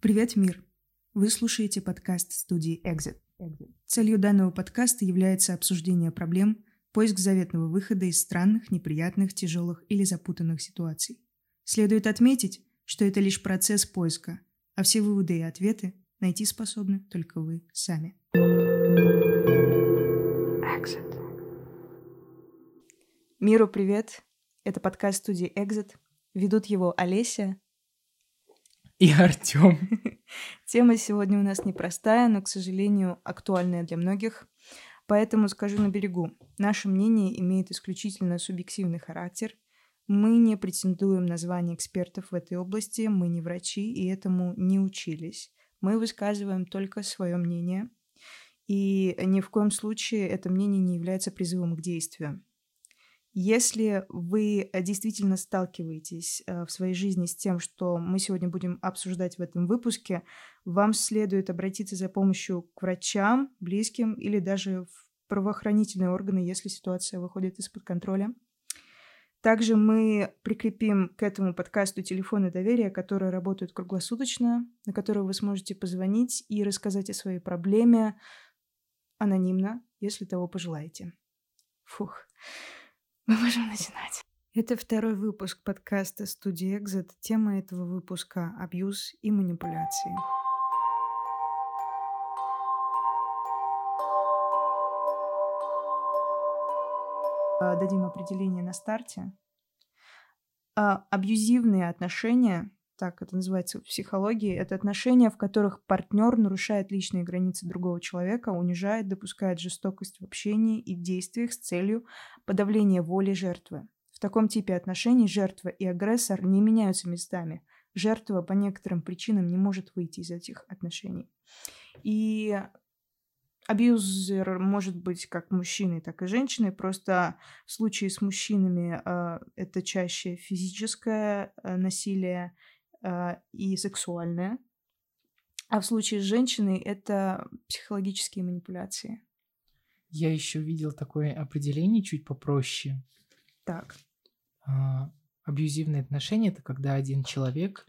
Привет, мир! Вы слушаете подкаст студии Exit. Целью данного подкаста является обсуждение проблем, поиск заветного выхода из странных, неприятных, тяжелых или запутанных ситуаций. Следует отметить, что это лишь процесс поиска, а все выводы и ответы найти способны только вы сами. Exit. Миру привет! Это подкаст студии Exit. Ведут его Олеся и Артем. Тема сегодня у нас непростая, но, к сожалению, актуальная для многих. Поэтому скажу на берегу. Наше мнение имеет исключительно субъективный характер. Мы не претендуем на звание экспертов в этой области, мы не врачи и этому не учились. Мы высказываем только свое мнение, и ни в коем случае это мнение не является призывом к действию. Если вы э, действительно сталкиваетесь э, в своей жизни с тем, что мы сегодня будем обсуждать в этом выпуске, вам следует обратиться за помощью к врачам, близким или даже в правоохранительные органы, если ситуация выходит из-под контроля. Также мы прикрепим к этому подкасту телефоны доверия, которые работают круглосуточно, на которые вы сможете позвонить и рассказать о своей проблеме анонимно, если того пожелаете. Фух. Мы можем начинать. Это второй выпуск подкаста студии Exit. Тема этого выпуска – абьюз и манипуляции. А, дадим определение на старте. А, абьюзивные отношения так это называется в психологии, это отношения, в которых партнер нарушает личные границы другого человека, унижает, допускает жестокость в общении и действиях с целью подавления воли жертвы. В таком типе отношений жертва и агрессор не меняются местами. Жертва по некоторым причинам не может выйти из этих отношений. И абьюзер может быть как мужчиной, так и женщиной. Просто в случае с мужчинами э, это чаще физическое э, насилие и сексуальное. А в случае с женщиной это психологические манипуляции. Я еще видел такое определение чуть попроще. Так. А, абьюзивные отношения это когда один человек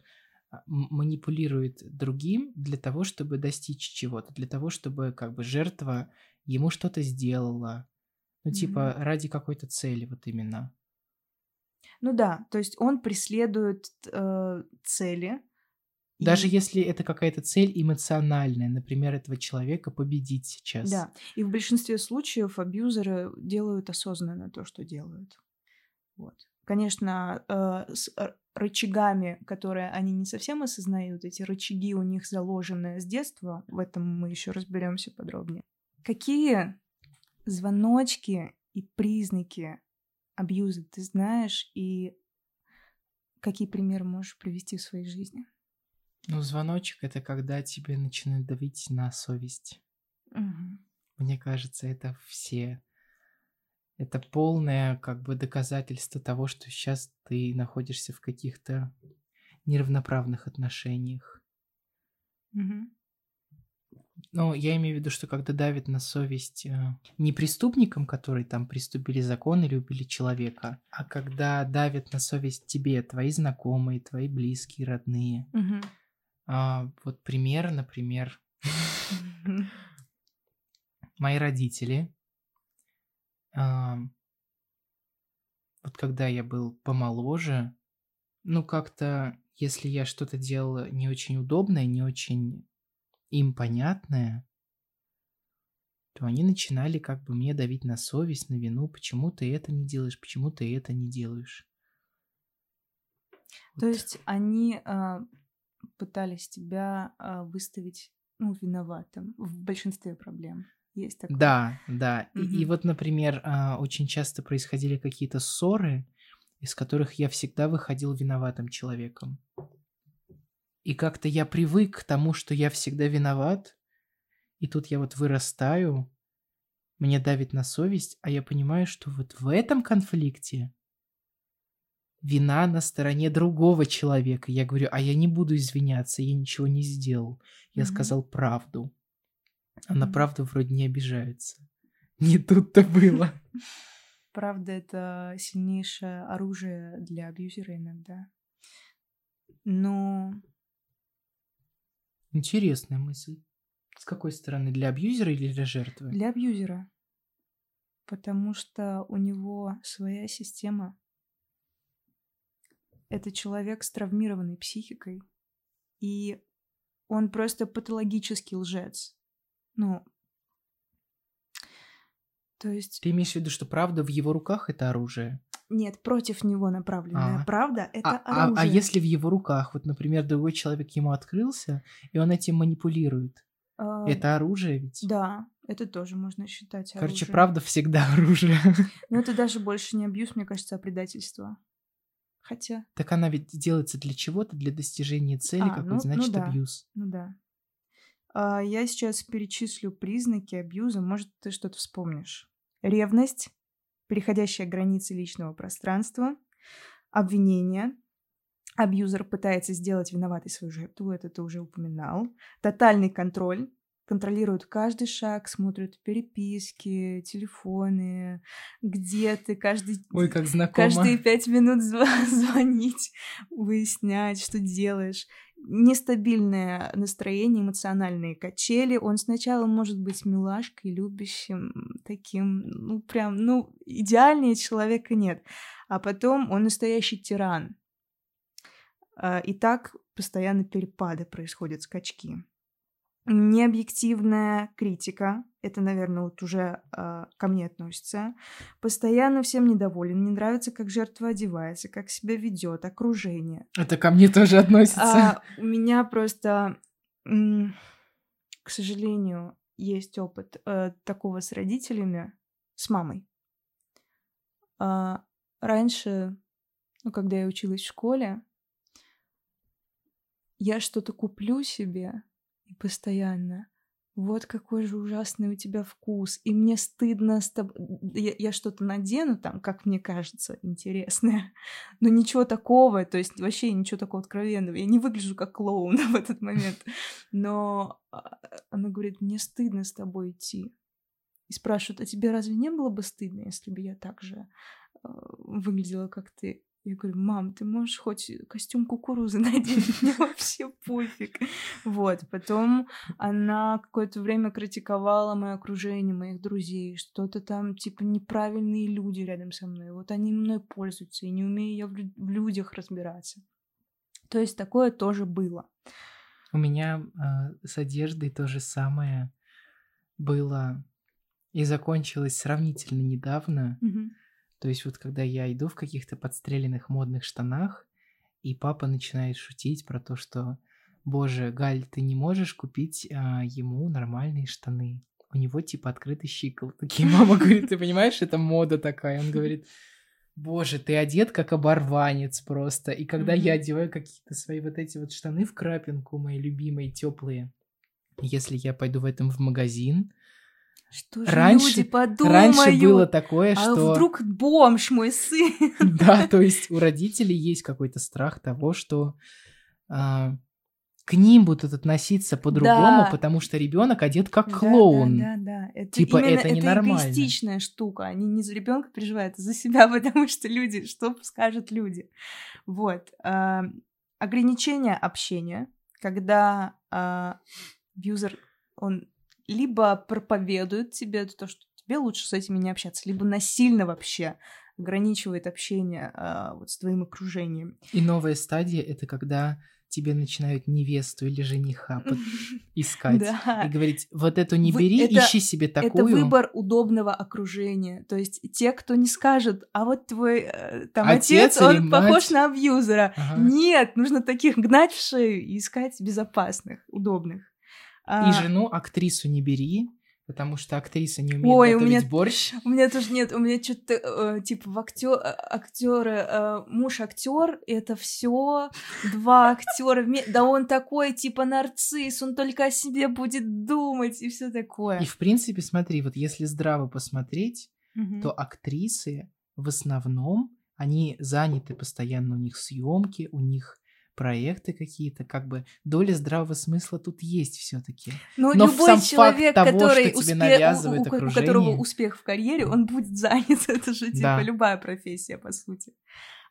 а, манипулирует другим для того, чтобы достичь чего-то, для того, чтобы как бы жертва ему что-то сделала. Ну, типа, mm-hmm. ради какой-то цели, вот именно. Ну да, то есть он преследует э, цели. Даже и... если это какая-то цель эмоциональная, например, этого человека победить сейчас. Да, и в большинстве случаев абьюзеры делают осознанно то, что делают. Вот. Конечно, э, с рычагами, которые они не совсем осознают, эти рычаги у них заложены с детства, в этом мы еще разберемся подробнее. Какие звоночки и признаки абьюза ты знаешь и какие примеры можешь привести в своей жизни? Ну, звоночек это когда тебе начинают давить на совесть. Угу. Мне кажется, это все. Это полное как бы доказательство того, что сейчас ты находишься в каких-то неравноправных отношениях. Угу. Ну, я имею в виду, что когда давит на совесть э, не преступникам, которые там приступили закон или убили человека, а когда давит на совесть тебе, твои знакомые, твои близкие, родные. Угу. А, вот пример, например, мои родители. А, вот когда я был помоложе, ну как-то, если я что-то делал не очень удобное, не очень им понятное, то они начинали как бы мне давить на совесть, на вину, почему ты это не делаешь, почему ты это не делаешь. То вот. есть они а, пытались тебя а, выставить ну, виноватым в большинстве проблем. Есть такое. Да, да. Угу. И, и вот, например, а, очень часто происходили какие-то ссоры, из которых я всегда выходил виноватым человеком. И как-то я привык к тому, что я всегда виноват, и тут я вот вырастаю, мне давит на совесть, а я понимаю, что вот в этом конфликте вина на стороне другого человека. Я говорю, а я не буду извиняться, я ничего не сделал. Я mm-hmm. сказал правду. А на правду вроде не обижается. Не тут-то было. Правда, это сильнейшее оружие для абьюзера иногда. Но Интересная мысль. С какой стороны? Для абьюзера или для жертвы? Для абьюзера. Потому что у него своя система. Это человек с травмированной психикой. И он просто патологический лжец. Ну, то есть... Ты имеешь в виду, что правда в его руках это оружие? Нет, против него направленная А. правда — это А, а- оружие. а если в его руках, вот, например, другой человек ему открылся, и он этим манипулирует, А, это оружие ведь? Да, это тоже можно считать Короче, оружием. правда всегда оружие. Но это даже больше не абьюз, мне кажется, а предательство. Хотя, Так она ведь делается для чего-то, для достижения цели А, какой-то, ну- ну значит, да. абьюз. ну да. А, я сейчас перечислю признаки абьюза, может, ты что-то вспомнишь. Ревность, переходящая границы личного пространства, обвинение, абьюзер пытается сделать виноватой свою жертву, это ты уже упоминал, тотальный контроль, контролирует каждый шаг, смотрит переписки, телефоны, где ты, каждый Ой, как знакомо. каждые пять минут зв- звонить, выяснять, что делаешь. Нестабильное настроение, эмоциональные качели. Он сначала может быть милашкой, любящим, таким, ну, прям, ну, идеальнее человека нет. А потом он настоящий тиран. А, И так постоянно перепады происходят, скачки. Необъективная критика, это, наверное, вот уже а, ко мне относится. Постоянно всем недоволен, не нравится, как жертва одевается, как себя ведет, окружение. Это ко мне тоже относится. А, у меня просто, к сожалению, есть опыт э, такого с родителями, с мамой. А, раньше, ну, когда я училась в школе, я что-то куплю себе и постоянно. Вот какой же ужасный у тебя вкус. И мне стыдно с тобой. Я, я что-то надену там, как мне кажется, интересное. Но ничего такого, то есть вообще ничего такого откровенного. Я не выгляжу как клоун в этот момент. Но а, она говорит, мне стыдно с тобой идти. И спрашивают, а тебе разве не было бы стыдно, если бы я так же э, выглядела, как ты? Я говорю, мам, ты можешь хоть костюм кукурузы надеть, мне вообще пофиг. Вот, потом она какое-то время критиковала мое окружение, моих друзей, что-то там, типа, неправильные люди рядом со мной, вот они мной пользуются, и не умею я в, лю- в людях разбираться. То есть такое тоже было. У меня э, с одеждой то же самое было и закончилось сравнительно недавно. Мгм. То есть вот когда я иду в каких-то подстреленных модных штанах, и папа начинает шутить про то, что «Боже, Галь, ты не можешь купить а, ему нормальные штаны? У него типа открытый щиколотки». Мама говорит, ты понимаешь, это мода такая. Он говорит, Боже, ты одет как оборванец просто. И когда я одеваю какие-то свои вот эти вот штаны в крапинку, мои любимые, теплые, если я пойду в этом в магазин, Что же Раньше- люди подумают? раньше было такое, а что... вдруг бомж мой сын? Да, то есть у родителей есть какой-то страх того, что а, к ним будут относиться по-другому, Да. потому что ребенок одет как Да, клоун. Да, да, да. Это Типа, это ненормально. эгоистичная штука. Они не за ребенка переживают, а за себя, потому что люди, что скажут люди. Вот. а, ограничение общения, когда а, абьюзер, он либо проповедует тебе то, что тебе лучше с этими не общаться, либо насильно вообще ограничивает общение а, вот с твоим окружением. И новая стадия это когда тебе начинают невесту или жениха искать. Да. И говорить, вот эту не Вы- бери, это- ищи себе Это такую. выбор удобного окружения. То есть те, кто не скажет, а вот твой э, там Отец отец, он похож мать. на абьюзера. Ага. Нет, нужно таких гнать в шею и искать безопасных, удобных. А, И жену, актрису не бери, потому что актриса не умеет Ой, у готовить меня- борщ. У меня тоже нет, у меня что-то э, типа в актер, актеры, э, муж актер, это все два актера. Да он такой типа нарцисс, он только о себе будет думать и все такое. И в принципе, смотри, вот если здраво посмотреть, то актрисы в основном, они заняты постоянно, у них съемки, у них проекты какие-то, как бы доля здравого смысла тут есть все-таки. Но, Но любой сам факт человек, того, который что тебе успе- навязывает у, у- у окружение. которого успех в карьере, он будет занят. Это же типа Да. любая профессия, по сути.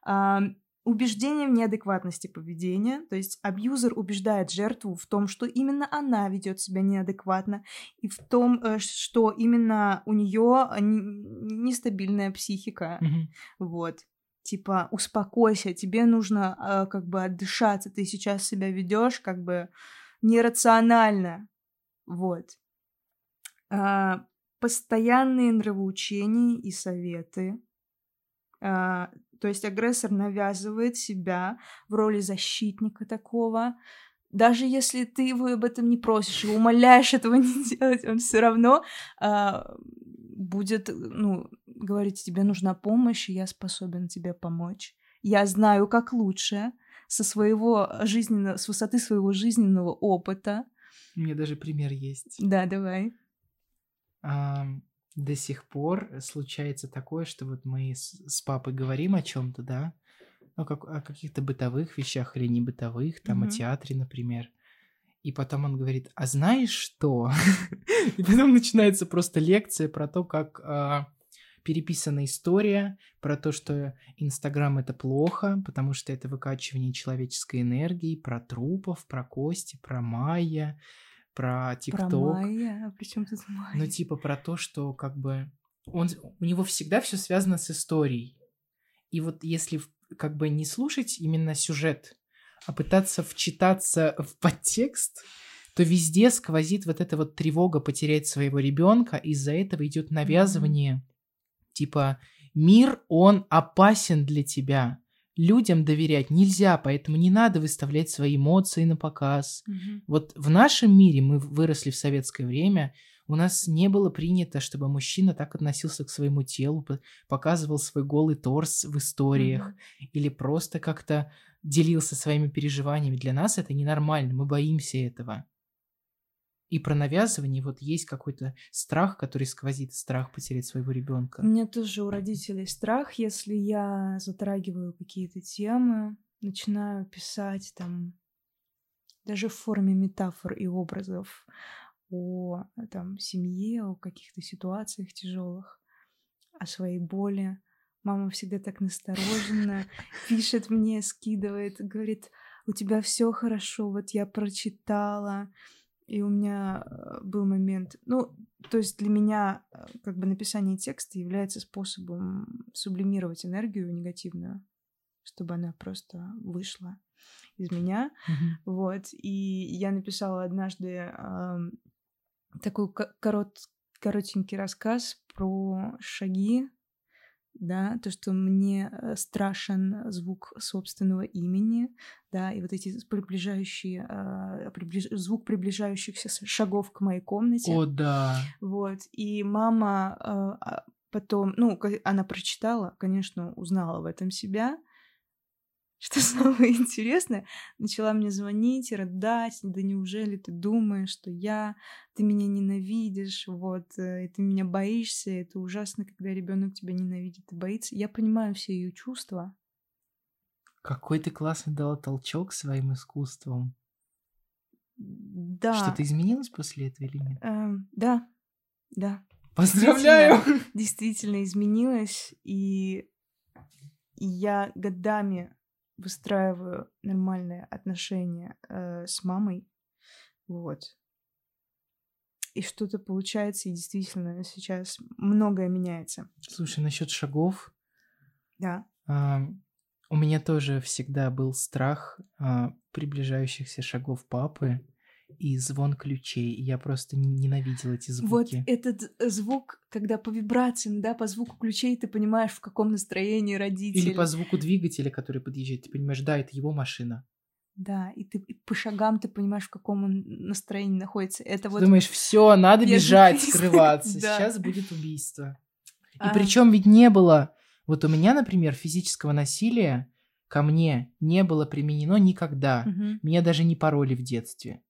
А, убеждение в неадекватности поведения, то есть абьюзер убеждает жертву в том, что именно она ведет себя неадекватно, и в том, э, что именно у нее нестабильная психика. Мгм. Вот. Типа, успокойся, тебе нужно э, как бы отдышаться, ты сейчас себя ведешь как бы нерационально. Вот. А, постоянные нравоучения и советы. А, то есть агрессор навязывает себя в роли защитника такого. Даже если ты его об этом не просишь и умоляешь этого не делать, он все равно а, будет, ну, говорить, тебе нужна помощь, и я способен тебе помочь. Я знаю, как лучше со своего жизненного, с высоты своего жизненного опыта. У меня даже пример есть. Да, давай. А, до сих пор случается такое, что вот мы с, с папой говорим о чем-то, да, ну, как, о каких-то бытовых вещах или не бытовых, там, Мгм. о театре, например. И потом он говорит, а знаешь что? И потом начинается просто лекция про то, как а, переписана история, про то, что Инстаграм это плохо, потому что это выкачивание человеческой энергии, про трупов, про кости, про майя, про Про ТикТок. Майя. А при чем тут Майя? Ну, типа про то, что как бы он, у него всегда все связано с историей. И вот если как бы не слушать именно сюжет, а пытаться вчитаться в подтекст, то везде сквозит вот эта вот тревога потерять своего ребенка, из-за этого идет навязывание, типа мир, он опасен для тебя. Людям доверять нельзя, поэтому не надо выставлять свои эмоции на показ. Мгм. Вот в нашем мире мы выросли в советское время, у нас не было принято, чтобы мужчина так относился к своему телу, показывал свой голый торс в историях Мгм. или просто как-то делился своими переживаниями. Для нас это ненормально, мы боимся этого. И про навязывание вот есть какой-то страх, который сквозит, страх потерять своего У ребенка. меня тоже у родителей страх, если я затрагиваю какие-то темы, начинаю писать там даже в форме метафор и образов о там семье, о каких-то ситуациях тяжелых, о своей боли. Мама всегда так настороженно пишет мне, скидывает, говорит, у тебя все хорошо, вот я прочитала. И у меня э, был момент, ну, то есть для меня э, как бы написание текста является способом сублимировать энергию негативную, чтобы она просто вышла из меня. Мгм. Вот. И я написала однажды ам, такой ко- корот, коротенький рассказ про шаги, да, то, что мне э, страшен звук собственного имени, да, и вот эти приближающие, а, приближ- звук приближающихся шагов к моей комнате. О, да. Вот. И мама а, а, потом, ну, она прочитала, конечно, узнала в этом себя. Что самое интересное, начала мне звонить, рыдать, да неужели ты думаешь, что я, ты меня ненавидишь, вот, э, и ты меня боишься, это ужасно, когда ребенок тебя ненавидит и боится. Я понимаю все ее чувства. Какой ты классный дала толчок своим искусством. Да. Что-то изменилось после этого или нет? эм, да, да. Поздравляю! действительно изменилась, и и я годами выстраиваю нормальные отношения э, с мамой, вот. И что-то получается, и действительно сейчас многое меняется. Слушай, насчет шагов, Да. а, у меня тоже всегда был страх а, приближающихся шагов папы и звон ключей. Я просто ненавидела эти Вот звуки. этот э, звук, когда по вибрациям, да, по звуку ключей ты понимаешь, в каком настроении родители. Или по звуку двигателя, который подъезжает, ты понимаешь, да, это его машина. Да, и ты и по шагам ты понимаешь, в каком он настроении находится. Это Ты вот думаешь, все, надо бежать, скрываться. да. Сейчас будет убийство. И А. причем ведь не было. Вот у меня, например, физического насилия ко мне не было применено никогда. Мгм. Меня даже не пороли в детстве.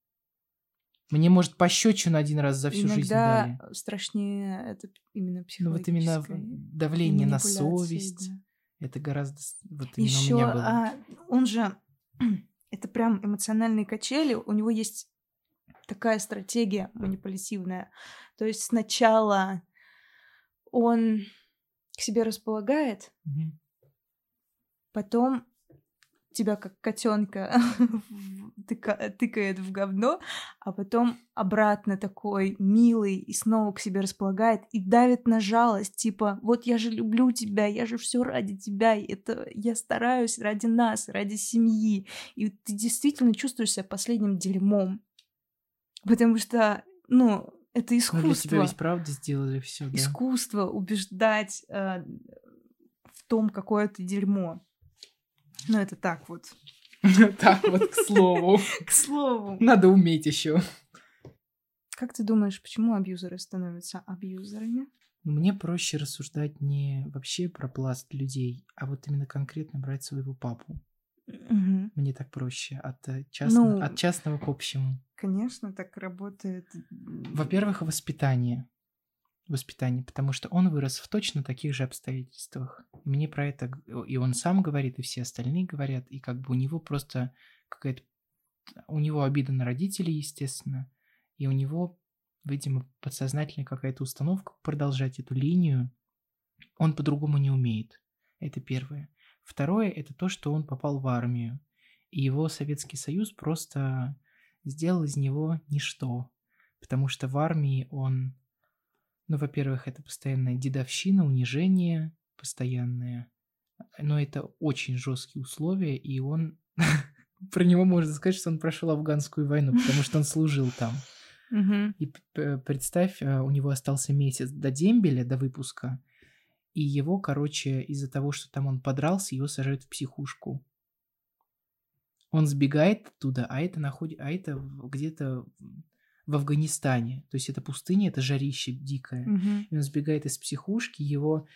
Мне, может, пощечину один раз за всю жизнь Иногда дали. страшнее это именно Ну вот именно психологическое. давление на совесть. да. Это гораздо... Вот именно Еще у меня было. а, он же это прям эмоциональные качели. У него есть такая стратегия манипулятивная. То есть сначала он к себе располагает, потом тебя как котенка тыка, тыкает в говно, а потом обратно такой милый и снова к себе располагает и давит на жалость, типа, вот я же люблю тебя, я же все ради тебя, это я стараюсь ради нас, ради семьи, и ты действительно чувствуешь себя последним дерьмом, потому что, ну, это искусство. Мы для тебя ведь правда сделали все, да? Искусство убеждать э, в том, какое ты дерьмо. Ну, это так вот. Так вот, к слову. К слову. Надо уметь еще. Как ты думаешь, почему абьюзеры становятся абьюзерами? Ну, мне проще рассуждать не вообще про пласт людей, а вот именно конкретно брать своего папу. Угу. Мне так проще от, э, частно, ну, от частного к общему. Конечно, так работает. Во-первых, воспитание воспитании, потому что он вырос в точно таких же обстоятельствах. Мне про это и он сам говорит, и все остальные говорят, и как бы у него просто какая-то... У него обида на родителей, естественно, и у него, видимо, подсознательная какая-то установка продолжать эту линию. Он по-другому не умеет. Это первое. Второе – это то, что он попал в армию, и его Советский Союз просто сделал из него ничто, потому что в армии он ну, во-первых, это постоянная дедовщина, унижение постоянное. Но это очень жесткие условия, и он... Про него можно сказать, что он прошел афганскую войну, потому что он служил там. И представь, а, у него остался месяц до дембеля, до выпуска, и его, короче, из-за того, что там он подрался, его сажают в психушку. Он сбегает оттуда, а это находит, а это где-то в Афганистане. То есть это пустыня, это жарище дикое. Угу. И он сбегает из психушки, его...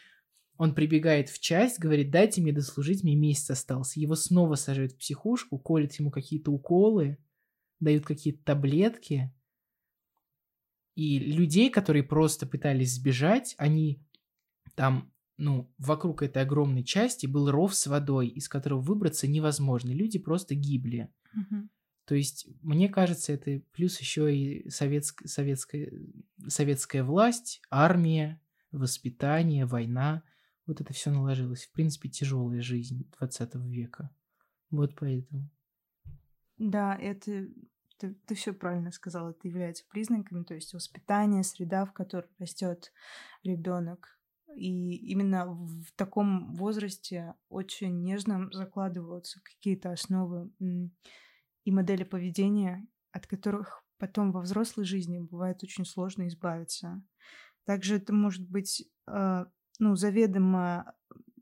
Он прибегает в часть, говорит, дайте мне дослужить, мне месяц остался. Его снова сажают в психушку, колят ему какие-то уколы, дают какие-то таблетки. И людей, которые просто пытались сбежать, они там, ну, вокруг этой огромной части был ров с водой, из которого выбраться невозможно. Люди просто гибли. Угу. То есть, мне кажется, это плюс еще и советск, советская, советская власть, армия, воспитание, война. Вот это все наложилось. В принципе, тяжелая жизнь 20 века. Вот поэтому. Да, это ты, ты все правильно сказала, это является признаками, то есть воспитание, среда, в которой растет ребенок. И именно в таком возрасте очень нежно закладываются какие-то основы и модели поведения, от которых потом во взрослой жизни бывает очень сложно избавиться. Также это может быть э, ну, заведомо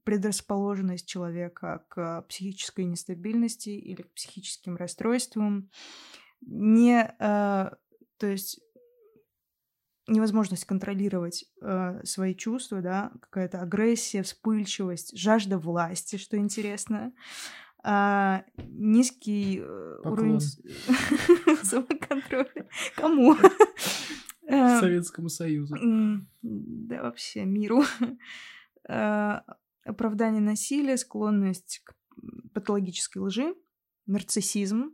предрасположенность человека к психической нестабильности или к психическим расстройствам. Не, э, то есть невозможность контролировать э, свои чувства, да, какая-то агрессия, вспыльчивость, жажда власти, что интересно, а, низкий э, Поклон. уровень самоконтроля. Кому? Э, Советскому Союзу. Да, вообще миру. А, оправдание насилия, склонность к патологической лжи, нарциссизм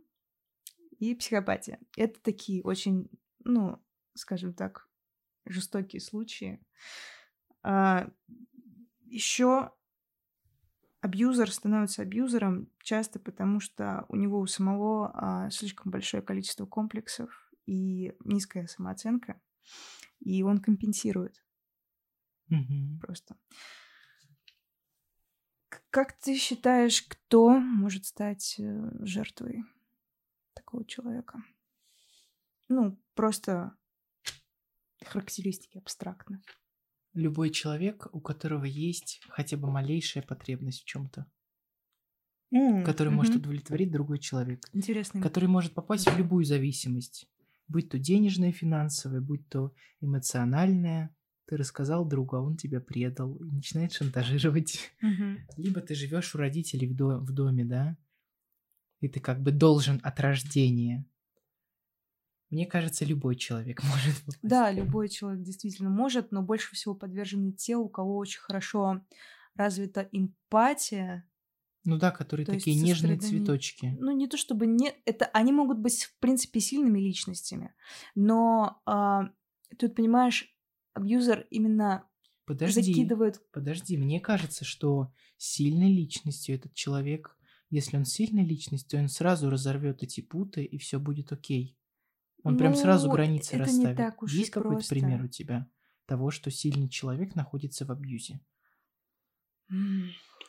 и психопатия. Это такие очень, ну, скажем так, жестокие случаи. А, еще абьюзер становится абьюзером часто потому, что у него у самого а, слишком большое количество комплексов и низкая самооценка, и он компенсирует. Mm-hmm. Просто. Как ты считаешь, кто может стать э, жертвой такого человека? Ну, просто характеристики абстрактно любой человек, у которого есть хотя бы малейшая потребность в чем-то. Mm, который mm-hmm. может удовлетворить другой человек. Интересно. Который может попасть в любую зависимость. Будь то денежная, финансовая, будь то эмоциональная. Ты рассказал другу, а он тебя предал и начинает шантажировать. Mm-hmm. Либо ты живешь у родителей в, до- в доме, да, и ты как бы должен от рождения мне кажется, любой человек может попасть. Да, любой человек действительно может, но больше всего подвержены те, у кого очень хорошо развита эмпатия. Ну да, которые то такие нежные цветочки. Ну не то чтобы не, это они могут быть в принципе сильными личностями, но а, тут понимаешь, абьюзер именно подожди, закидывает. Подожди, мне кажется, что сильной личностью этот человек если он сильная личность, то он сразу разорвет эти путы, и все будет окей. Он прям сразу Ну, границы это не расставит. так уж Есть какой-то пример у тебя того, что сильный человек находится в абьюзе?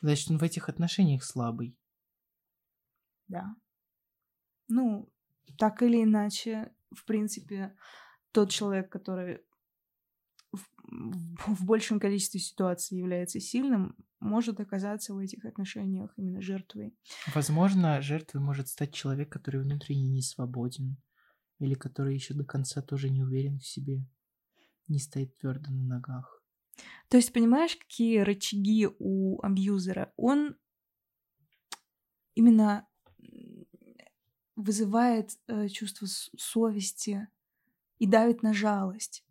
Значит, он в этих отношениях слабый. Да. Ну, так или иначе, в принципе, тот человек, который в, в- в большем количестве ситуаций является сильным, может оказаться в этих отношениях именно жертвой. Возможно, жертвой может стать человек, который внутренне не свободен, или который еще до конца тоже не уверен в себе, не стоит твердо на ногах. То есть, понимаешь, какие рычаги у абьюзера? Он именно вызывает э, чувство совести и давит на жалость.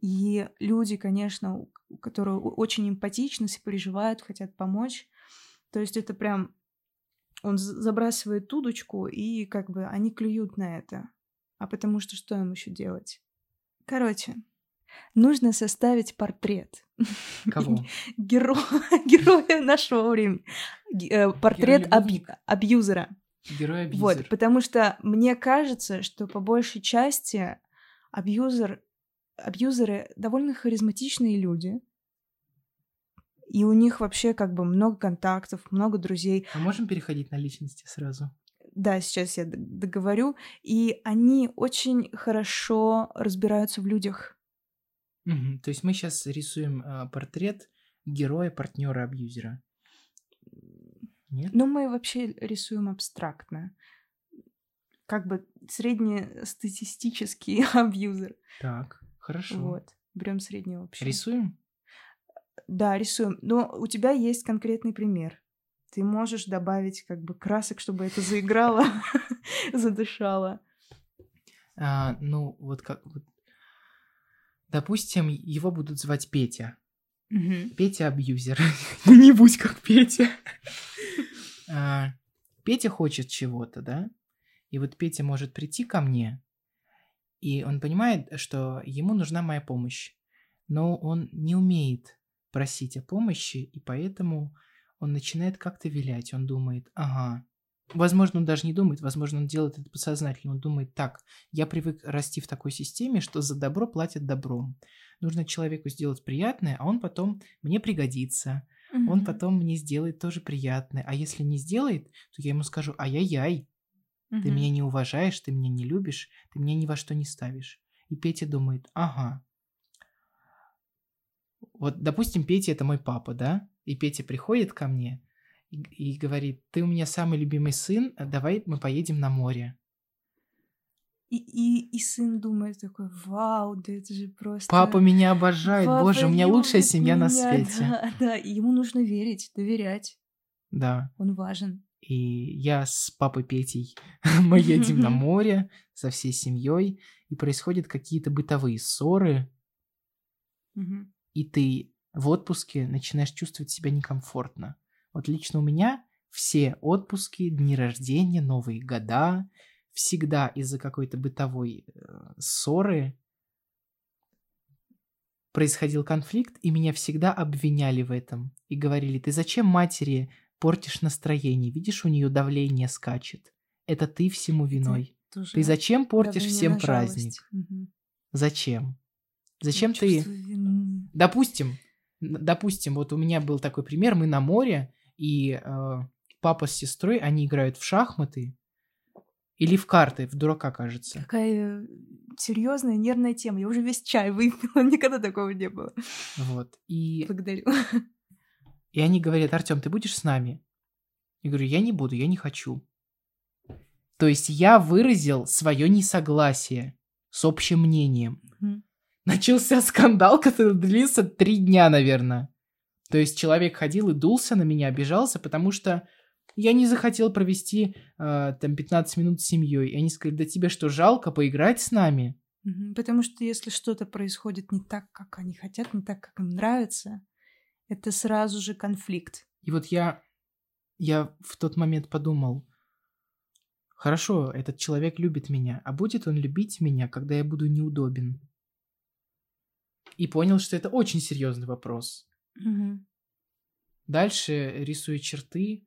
И люди, конечно, которые очень эмпатичны, сопереживают, хотят помочь. То есть это прям он забрасывает удочку, и как бы они клюют на это. А потому что что им еще делать? Короче, нужно составить портрет Кого? геро... героя нашего времени. Э, Портрет аб- абьюзера. Герой абьюзер. Вот, потому что мне кажется, что по большей части абьюзер, абьюзеры довольно харизматичные люди, и у них вообще как бы много контактов, много друзей. А можем переходить на личности сразу? Да, сейчас я договорю. И они очень хорошо разбираются в людях. Мгм. То есть мы сейчас рисуем а, портрет героя партнера абьюзера. Нет? Но мы вообще рисуем абстрактно. Как бы среднестатистический абьюзер. Так, хорошо. Вот. Берем среднего вообще. Рисуем? Да, рисуем. Но у тебя есть конкретный пример. Ты можешь добавить как бы красок, чтобы это заиграло, задышало. А, ну, вот как... вот. Допустим, его будут звать Петя. Петя абьюзер. Ну, не будь как Петя. А, Петя хочет чего-то, да? И вот Петя может прийти ко мне, и он понимает, что ему нужна моя помощь. Но он не умеет просить о помощи, и поэтому он начинает как-то вилять. Он думает, ага. Возможно, он даже не думает, возможно, он делает это подсознательно. Он думает, так, я привык расти в такой системе, что за добро платят добром. Нужно человеку сделать приятное, а он потом мне пригодится. Он Мгм. потом мне сделает тоже приятное. А если не сделает, то я ему скажу, ай-яй-яй, ты Мгм. меня не уважаешь, ты меня не любишь, ты меня ни во что не ставишь. И Петя думает, ага. Вот, допустим, Петя это мой папа, да? И Петя приходит ко мне и, и говорит, ты у меня самый любимый сын, а давай мы поедем на море. И, и, и сын думает такой, вау, да это же просто... Папа меня обожает, папа боже, у меня лучшая семья на меня». свете. Да, да, ему нужно верить, доверять. Да. Он важен. И я с папой Петей мы едем на море со всей семьей, и происходят какие-то бытовые ссоры, и ты в отпуске начинаешь чувствовать себя некомфортно. Вот лично у меня все отпуски, дни рождения, Новые года, всегда из-за какой-то бытовой э, ссоры происходил конфликт, и меня всегда обвиняли в этом. И говорили, ты зачем матери портишь настроение? Видишь, у нее давление скачет. Это ты всему виной. Тоже Ты зачем портишь всем праздник? Мгм. Зачем? Зачем ты... Чувство вины. Допустим, допустим, вот у меня был такой пример, мы на море, и э, папа с сестрой, они играют в шахматы или в карты, в дурака, кажется. Какая серьезная нервная тема. Я уже весь чай выпила, никогда такого не было. Вот. И, Благодарю. и они говорят, Артем, ты будешь с нами? Я говорю, я не буду, я не хочу. То есть я выразил свое несогласие с общим мнением. Мгм. Начался скандал, который длился три дня, наверное. То есть человек ходил и дулся на меня, обижался, потому что я не захотел провести э, там 15 минут с семьей. И они сказали, да тебе что, жалко поиграть с нами? Потому что если что-то происходит не так, как они хотят, не так, как им нравится, это сразу же конфликт. И вот я, я в тот момент подумал, хорошо, этот человек любит меня, а будет он любить меня, когда я буду неудобен? И понял, что это очень серьезный вопрос. Мгм. Дальше рисую черты.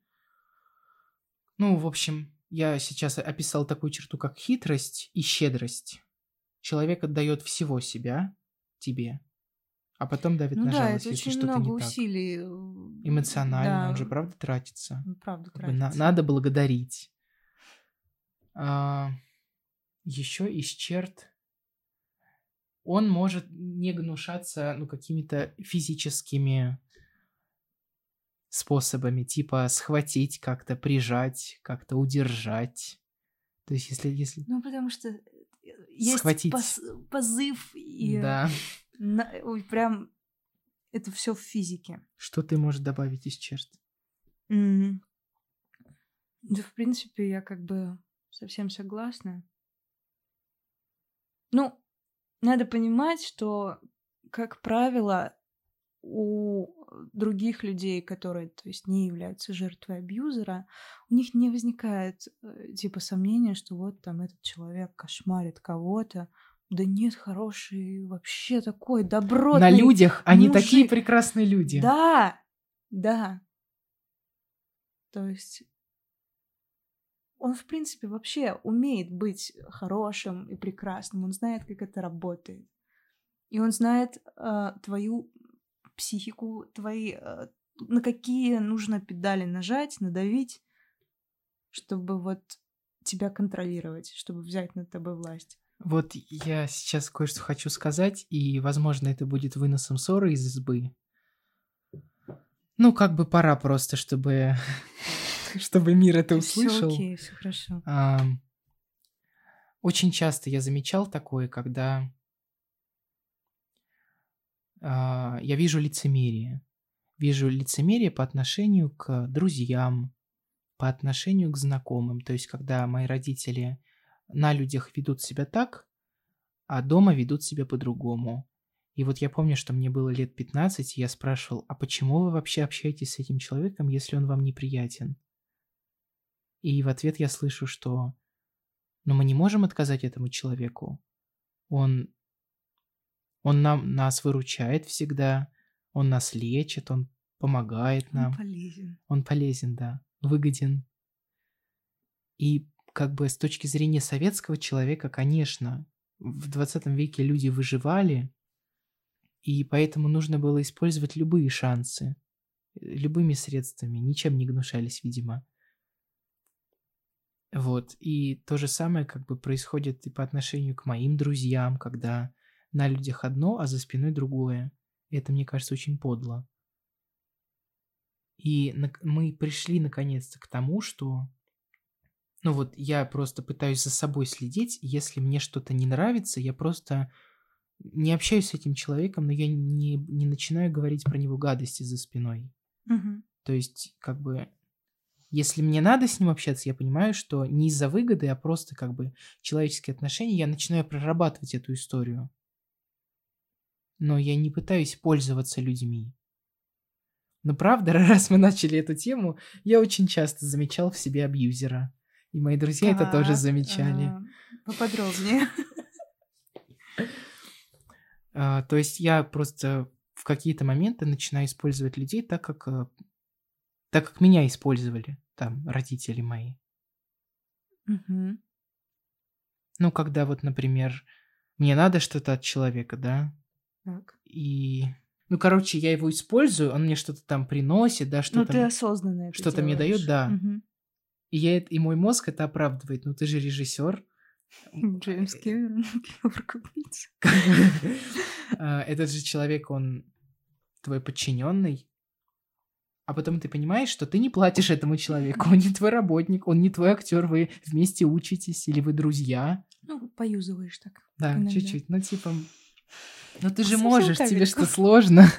Ну, в общем, я сейчас описал такую черту, как хитрость и щедрость. Человек отдает всего себя тебе, а потом давит Ну на да, жалость, это если очень что-то много не так. усилий. э, Эмоционально, да, он же правда тратится. он правда Как бы на- тратится. надо благодарить. еще из черт он может не гнушаться ну, какими-то физическими способами, типа схватить как-то, прижать, как-то удержать. То есть, если, если Ну, потому что э, есть Схватить. пос- позыв и да, на- ой, прям это все в физике. что ты можешь добавить из черт? М. Да, в принципе, я как бы совсем согласна. Ну, надо понимать, что, как правило, у других людей, которые, то есть, не являются жертвой абьюзера, у них не возникает э, типа сомнения, что вот там этот человек кошмарит кого-то. Да нет, хороший, вообще такой добротный. На людях они мужик. такие прекрасные люди. Да, да. То есть он, в принципе, вообще умеет быть хорошим и прекрасным. Он знает, как это работает. И он знает э, твою психику, твои, э, на какие нужно педали нажать, надавить, чтобы вот тебя контролировать, чтобы взять над тобой власть. Вот я сейчас кое-что хочу сказать, и, возможно, это будет выносом ссоры из избы. Ну, как бы пора просто, чтобы, чтобы мир это Все услышал. окей, все хорошо. А, Очень часто я замечал такое, когда а, я вижу лицемерие. Вижу лицемерие по отношению к друзьям, по отношению к знакомым. То есть, когда мои родители на людях ведут себя так, а дома ведут себя по-другому. И вот я помню, что мне было лет 15, и я спрашивал, а почему вы вообще общаетесь с этим человеком, если он вам неприятен? И в ответ я слышу, что но мы не можем отказать этому человеку. Он, он нам, нас выручает всегда, он нас лечит, он помогает Он нам. полезен. Он полезен, да, выгоден. И как бы с точки зрения советского человека, конечно, в 20 веке люди выживали, и поэтому нужно было использовать любые шансы, э, любыми средствами, ничем не гнушались, видимо. Вот, и то же самое как бы происходит и по отношению к моим друзьям, когда на людях одно, а за спиной другое. И это, мне кажется, очень подло. И мы пришли наконец-то к тому, что... Ну вот я просто пытаюсь за собой следить, если мне что-то не нравится, я просто не общаюсь с этим человеком, но я не, не начинаю говорить про него гадости за спиной. Мгм. То есть, как бы, если мне надо с ним общаться, я понимаю, что не из-за выгоды, а просто как бы человеческие отношения, я начинаю прорабатывать эту историю. Но я не пытаюсь пользоваться людьми. Но правда, раз мы начали эту тему, я очень часто замечал в себе абьюзера. И мои друзья это тоже Так, замечали. а, Поподробнее. А, то есть я просто в какие-то моменты начинаю использовать людей так, как, э, так как меня использовали там родители мои. Мгм. Ну, когда вот, например, мне надо что-то от человека, да, Так. и... Ну, короче, я его использую, он мне что-то там приносит, да, Ну, что-то... ты осознанно это что-то мне дает, да. Мгм. И, я, и мой мозг это оправдывает. Ну, ты же режиссер. Джеймс Кэмерон, кинорукопница. А, Этот же человек, он твой подчиненный. А потом ты понимаешь, что ты не платишь этому человеку, он не твой работник, он не твой актер, вы вместе учитесь или вы друзья. Ну, поюзываешь так. Да, чуть-чуть. Ну, типа, ну ты же можешь, тебе что сложно.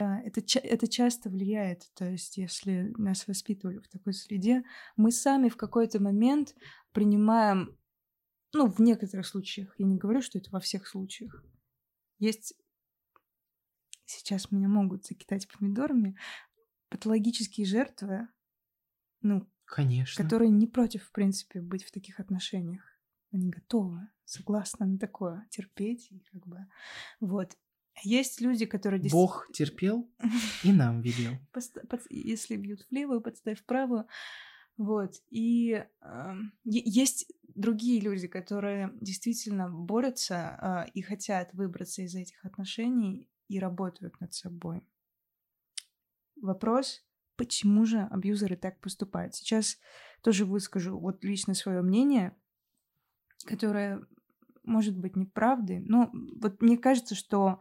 Да, это, это часто влияет. То есть, если нас воспитывали в такой среде, мы сами в какой-то момент принимаем, ну, в некоторых случаях, я не говорю, что это во всех случаях, есть, сейчас меня могут закидать помидорами, патологические жертвы, ну, Конечно. которые не против, в принципе, быть в таких отношениях. Они готовы, согласны на такое, терпеть и как бы... Вот. Есть люди, которые действительно... Бог терпел и нам велел. Если бьют в левую, подставь в правую. Вот. И э, есть другие люди, которые действительно борются э, и хотят выбраться из этих отношений и работают над собой. Вопрос, почему же абьюзеры так поступают? Сейчас тоже выскажу вот лично свое мнение, которое может быть неправдой, но вот мне кажется, что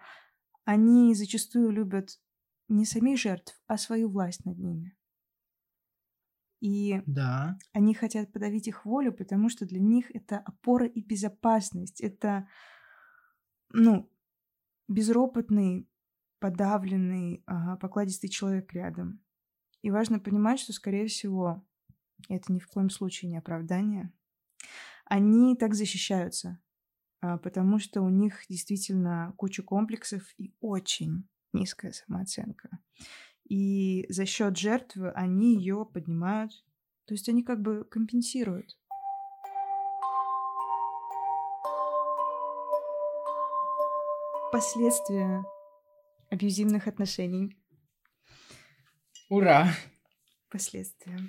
они зачастую любят не самих жертв, а свою власть над ними. И да. они хотят подавить их волю, потому что для них это опора и безопасность. Это, ну, безропотный, подавленный, покладистый человек рядом. И важно понимать, что, скорее всего, это ни в коем случае не оправдание. Они так защищаются, а, потому что у них действительно куча комплексов и очень низкая самооценка. И за счет жертвы они ее поднимают. То есть они как бы компенсируют. Последствия абьюзивных отношений. Ура! Последствия.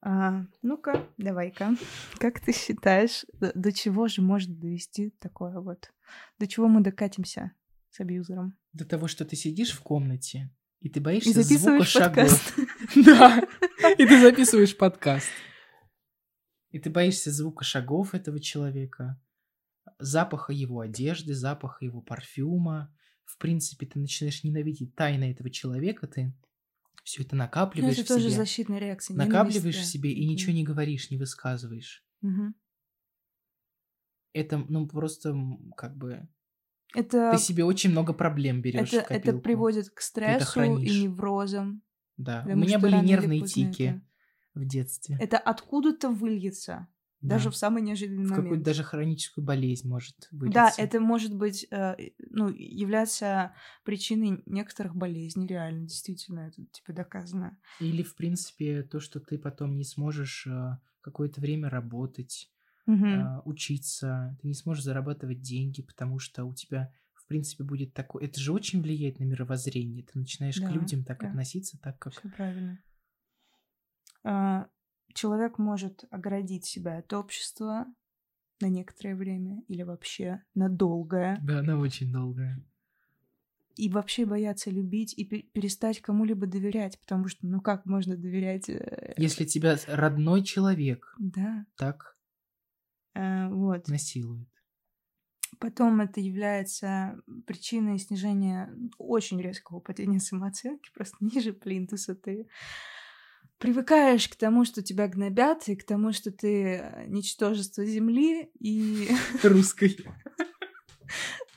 А, ну-ка, давай-ка. Как ты считаешь, до, до чего же может довести такое вот? До чего мы докатимся с абьюзером? До того, что ты сидишь в комнате, и ты боишься И звука записываешь шагов. подкаст. Да, и ты записываешь подкаст. И ты боишься звука шагов этого человека, запаха его одежды, запаха его парфюма. В принципе, ты начинаешь ненавидеть тайны этого человека, ты все это Ну, накапливаешь это в тоже себе. защитная реакция. накапливаешь в себе и ничего не говоришь, не высказываешь. Мгм. Это, ну, просто как бы... Это, Ты себе очень много проблем берешь это, это приводит к стрессу и неврозам. Да, у меня были нервные тики это- в детстве. Это откуда-то выльется. Да. Даже в самый неожиданный в какую-то момент. даже хроническую болезнь может вылиться. Да, это может быть, э, ну, являться причиной некоторых болезней, реально, действительно, это типа доказано. Или, в принципе, то, что ты потом не сможешь э, какое-то время работать, э, учиться, ты не сможешь зарабатывать деньги, потому что у тебя, в принципе, будет такое... Это же очень влияет на мировоззрение. Ты начинаешь Да, к людям так да. относиться, так как... Все правильно. А, Человек может оградить себя от общества на некоторое время или вообще на долгое. Да, она очень долгая. И вообще бояться любить и пе- перестать кому-либо доверять, потому что, ну как можно доверять? э, Если тебя родной человек Да, так э, вот. насилует. Потом это является причиной снижения очень резкого падения самооценки, просто ниже плинтуса. Ты привыкаешь к тому, что тебя гнобят, и к тому, что ты э, ничтожество земли, и Русской.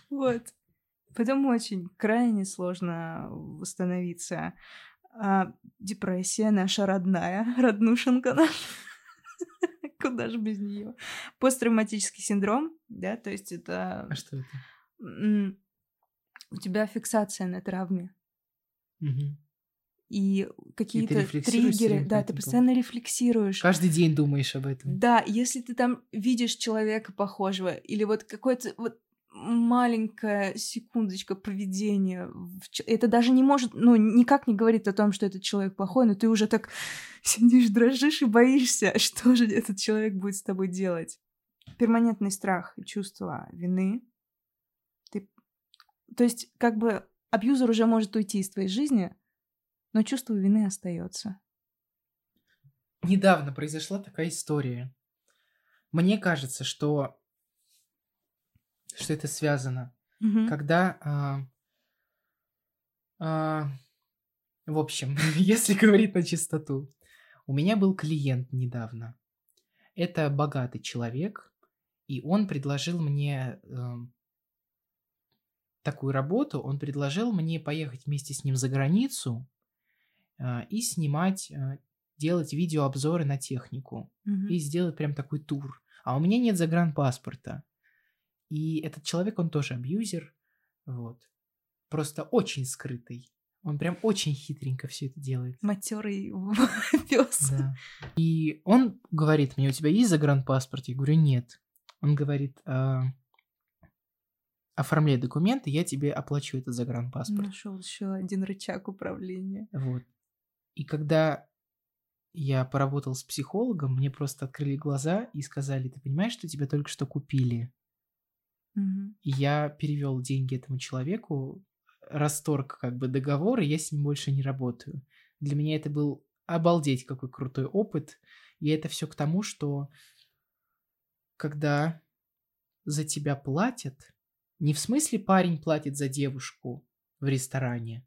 вот. Потом очень крайне сложно восстановиться. А депрессия наша родная, роднушенка наша. Куда же без нее? Посттравматический синдром, да, то есть это А что это? у тебя фиксация на травме. Мгм. И какие-то триггеры, да, ты постоянно рефлексируешь. Каждый день думаешь об этом. Да, если ты там видишь человека похожего, или вот какой-то вот маленькая секундочка поведения, это даже не может, ну, никак не говорит о том, что этот человек плохой, но ты уже так сидишь, дрожишь и боишься, что же этот человек будет с тобой делать. Перманентный страх и чувство вины. Ты... То есть, как бы, абьюзер уже может уйти из твоей жизни, но чувство вины остается. Недавно произошла такая история. Мне кажется, что что это связано. Мгм. Когда, а, а, в общем, если говорить на чистоту, у меня был клиент недавно. Это богатый человек, и он предложил мне эм, такую работу. Он предложил мне поехать вместе с ним за границу и снимать, а, делать видеообзоры на технику Мгм. и сделать прям такой тур. А у меня нет загранпаспорта. И этот человек, он тоже абьюзер, вот. Просто очень скрытый. Он прям очень хитренько все это делает. Матерый пес. Да. И он говорит мне, у тебя есть загранпаспорт? Я говорю, нет. Он говорит, «А, оформляй документы, я тебе оплачу этот загранпаспорт. Нашел еще один рычаг управления. Вот. И когда я поработал с психологом, мне просто открыли глаза и сказали, ты понимаешь, что тебя только что купили? Мгм. И я перевел деньги этому человеку, расторг как бы договор, и я с ним больше не работаю. Для меня это был обалдеть какой крутой опыт. И это все к тому, что когда за тебя платят, не в смысле парень платит за девушку в ресторане,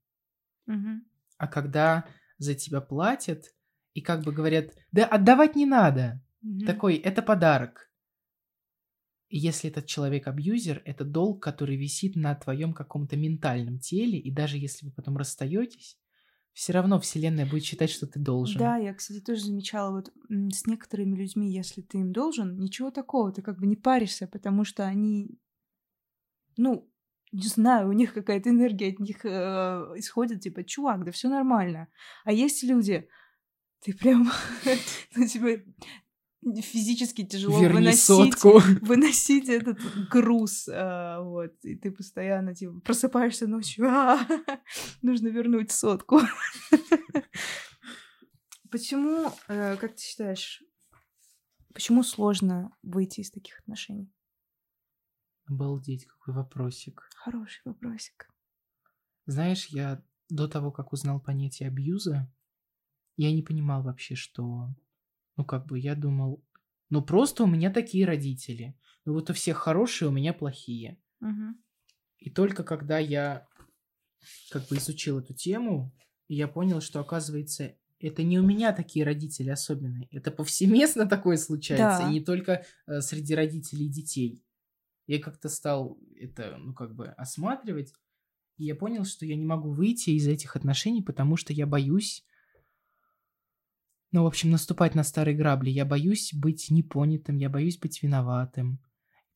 Мгм. а когда за тебя платят и как бы говорят, да отдавать не надо, Мгм. такой, это подарок. И если этот человек абьюзер, это долг, который висит на твоем каком-то ментальном теле, и даже если вы потом расстаетесь, все равно Вселенная будет считать, что ты должен. Да, я, кстати, тоже замечала, вот с некоторыми людьми, если ты им должен, ничего такого, ты как бы не паришься, потому что они, ну, не знаю, у них какая-то энергия от них э, исходит, типа, чувак, да все нормально. А есть люди, ты прям, ну, тебе физически тяжело Верни выносить, сотку. выносить этот груз, а, вот, и ты постоянно, типа, просыпаешься ночью, «А, нужно вернуть сотку. Почему, э, как ты считаешь, почему сложно выйти из таких отношений? Обалдеть, какой вопросик. Хороший вопросик. Знаешь, я до того, как узнал понятие абьюза, я не понимал вообще, что... Ну, как бы я думал, ну просто у меня такие родители. Ну вот у всех хорошие, у меня плохие. Мгм. И только когда я как бы изучил эту тему, я понял, что оказывается это не у меня такие родители особенные, это повсеместно такое случается, Да. и не только э, среди родителей и детей. Я как-то стал это, ну как бы осматривать, и я понял, что я не могу выйти из этих отношений, потому что я боюсь, ну, в общем, наступать на старые грабли. Я боюсь быть непонятым, я боюсь быть виноватым.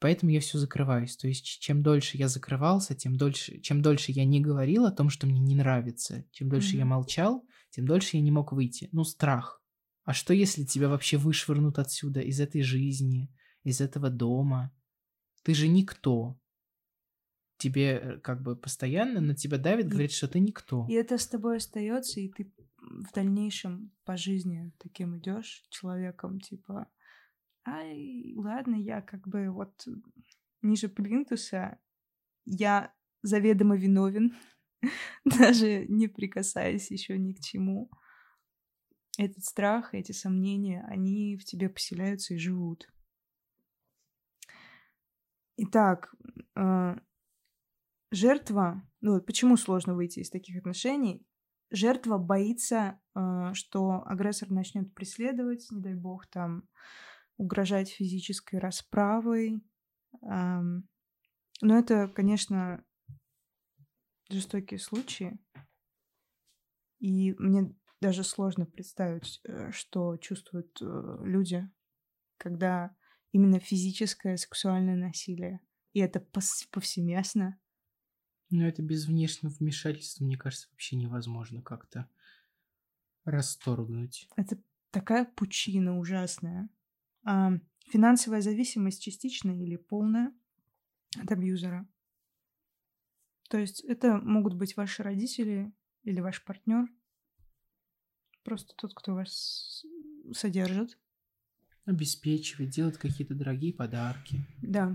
Поэтому я все закрываюсь. То есть, чем дольше я закрывался, тем дольше, чем дольше я не говорил о том, что мне не нравится, чем дольше я Мгм. молчал, тем дольше я не мог выйти. Ну, страх. А что, если тебя вообще вышвырнут отсюда, из этой жизни, из этого дома? Ты же никто. Тебе э, как бы постоянно на тебя давит, И- говорит, что ты никто. И это с тобой остается, и ты в дальнейшем по жизни таким идешь человеком, типа, ай, ладно, я как бы вот ниже плинтуса, я заведомо виновен, даже не прикасаясь еще ни к чему. Этот страх, эти сомнения, они в тебе поселяются и живут. Итак, э, жертва, ну вот почему сложно выйти из таких отношений? Жертва боится, э, что агрессор начнет преследовать, не дай бог, там угрожать физической расправой. Ам, Но это, конечно, жестокие случаи. И мне даже сложно представить, э, что чувствуют люди, когда именно физическое сексуальное насилие. И это повсеместно. Но это без внешнего вмешательства, мне кажется, вообще невозможно как-то расторгнуть. Это такая пучина ужасная. А, финансовая зависимость частичная или полная от абьюзера. То есть это могут быть ваши родители или ваш партнер. Просто тот, кто вас содержит. Обеспечивать, делать какие-то дорогие подарки. Да.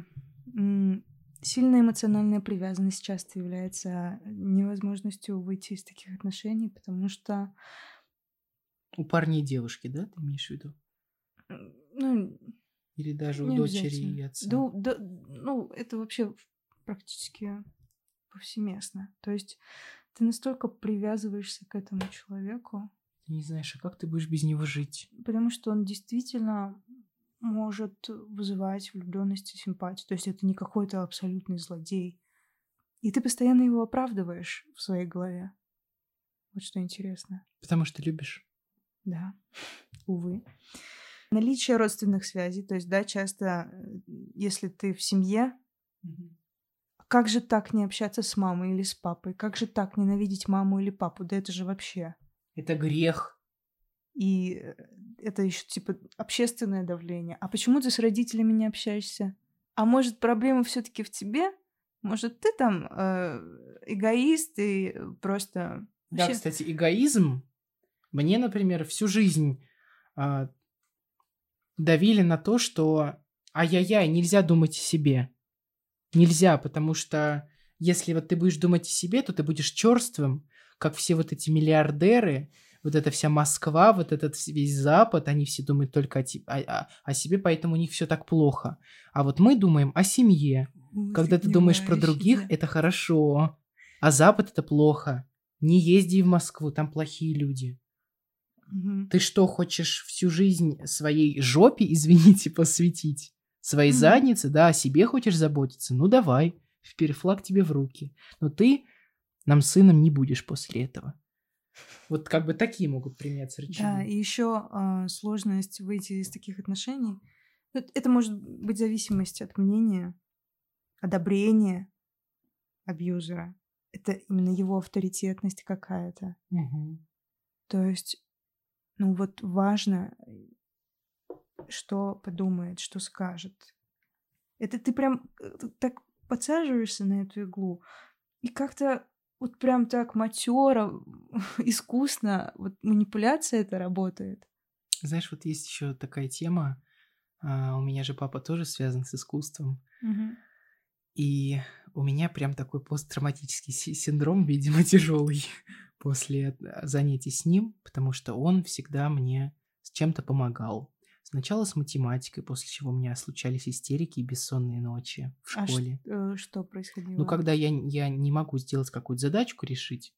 Сильная эмоциональная привязанность часто является невозможностью выйти из таких отношений, потому что У парней и девушки, да, ты имеешь в виду? ну, Или даже у дочери и отца? Да, да, ну, это вообще практически повсеместно. То есть ты настолько привязываешься к этому человеку, Ты не знаешь, а как ты будешь без него жить? потому что он действительно может вызывать влюбленность и симпатию. То есть это не какой-то абсолютный злодей. И ты постоянно его оправдываешь в своей голове. Вот что интересно. Потому что любишь. Да, увы. Наличие родственных связей, то есть, да, часто, э, если ты в семье, как же так не общаться с мамой или с папой? Как же так ненавидеть маму или папу? Да это же вообще. Это грех. И э, это еще типа общественное давление. А почему ты с родителями не общаешься? А может, проблема все-таки в тебе? Может, ты там э, эгоист и просто... Да, вообще- кстати, эгоизм. Мне, например, всю жизнь а, давили на то, что ай-яй-яй, нельзя думать о себе. Нельзя, потому что если вот ты будешь думать о себе, то ты будешь черствым, как все вот эти миллиардеры, вот эта вся Москва, вот этот весь Запад, они все думают только о, о, о, себе, поэтому у них все так плохо. А вот мы думаем о семье. Ой, Когда ты думаешь про других, да. это хорошо. А Запад это плохо. Не езди в Москву, там плохие люди. Угу. Ты что, хочешь всю жизнь своей жопе, извините, посвятить? Своей угу. заднице, да, о себе хочешь заботиться? Ну давай, флаг тебе в руки. Но ты нам сыном не будешь после этого. Вот как бы такие могут применяться рычаги. Да, и еще э, а, сложность выйти из таких отношений. Это может быть зависимость от мнения, одобрения абьюзера. Это именно его авторитетность какая-то. Угу. То есть, ну вот важно, что подумает, что скажет. Это ты прям э, так подсаживаешься на эту иглу, и как-то вот прям так матеро, искусно, вот манипуляция это работает. Знаешь, вот есть еще такая тема. А, у меня же папа тоже связан с искусством. Угу. И у меня прям такой посттравматический синдром, видимо, тяжелый после занятий с ним, потому что он всегда мне с чем-то помогал. Сначала с математикой, после чего у меня случались истерики и бессонные ночи в а школе. А что происходило? Ну, когда я, я не могу сделать какую-то задачку решить,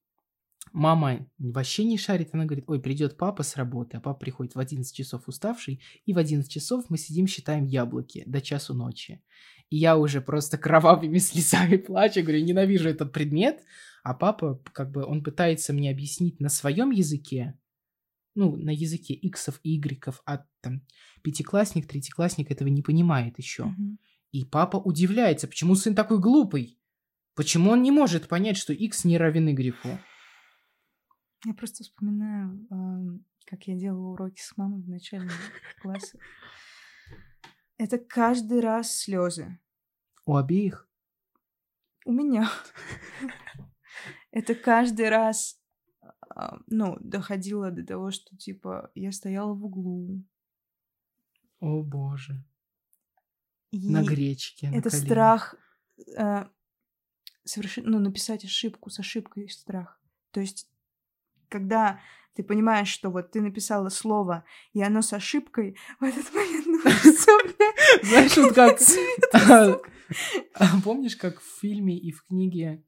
мама вообще не шарит, она говорит, ой, придет папа с работы, а папа приходит в 11 часов уставший, и в 11 часов мы сидим, считаем яблоки до часу ночи. И я уже просто кровавыми слезами плачу, говорю, ненавижу этот предмет, а папа, как бы, он пытается мне объяснить на своем языке, ну, на языке иксов и игреков, а там пятиклассник, третьеклассник этого не понимает еще. Угу. И папа удивляется, почему сын такой глупый? Почему он не может понять, что x не равен y? Я просто вспоминаю, как я делала уроки с мамой в начальном классе. Это каждый раз слезы. У обеих? У меня. Это каждый раз а, ну, доходило до того, что, типа, я стояла в углу. О, боже. И на гречке, на Это коленях. страх э, совершенно, ну, написать ошибку, с ошибкой страх. То есть, когда ты понимаешь, что вот ты написала слово, и оно с ошибкой, в этот момент ну, Знаешь, вот как... А, а помнишь, как в фильме и в книге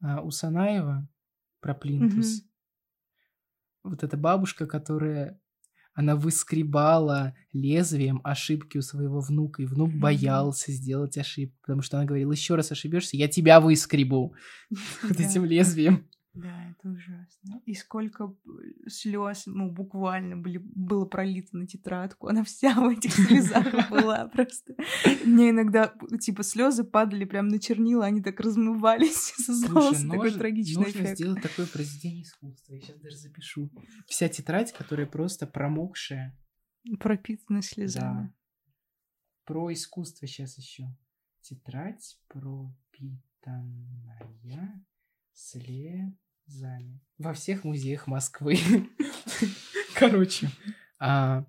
у Санаева про плинтус. Вот эта бабушка, которая она выскребала лезвием ошибки у своего внука, и внук mm-hmm. боялся сделать ошибку, потому что она говорила, еще раз ошибешься, я тебя выскребу вот этим лезвием. Да, это ужасно. И сколько слез, ну, буквально были, было пролито на тетрадку. Она вся в этих слезах была просто. Мне иногда, типа, слезы падали прям на чернила, они так размывались. Создавался такой трагичный нужно эффект. сделать такое произведение искусства. Я сейчас даже запишу. Вся тетрадь, которая просто промокшая. Пропитана слезами. Да. Про искусство сейчас еще. Тетрадь пропитанная слезами. Во всех музеях Москвы. Короче, а,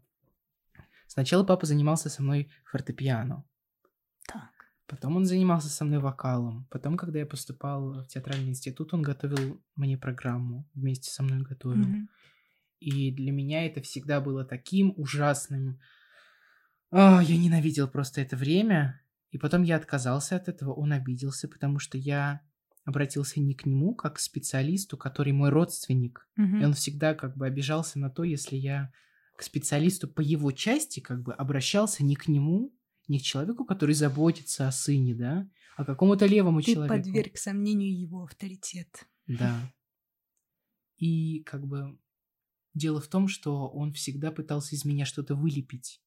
сначала папа занимался со мной фортепиано. Так. Потом он занимался со мной вокалом. Потом, когда я поступал в театральный институт, он готовил мне программу. Вместе со мной готовил. Mm-hmm. И для меня это всегда было таким ужасным. О, я ненавидел просто это время. И потом я отказался от этого, он обиделся, потому что я обратился не к нему как к специалисту, который мой родственник. Угу. И он всегда как бы обижался на то, если я к специалисту по его части как бы обращался не к нему, не к человеку, который заботится о сыне, да, а какому-то левому Ты человеку. Ты подверг сомнению его авторитет. Да. И как бы дело в том, что он всегда пытался из меня что-то вылепить.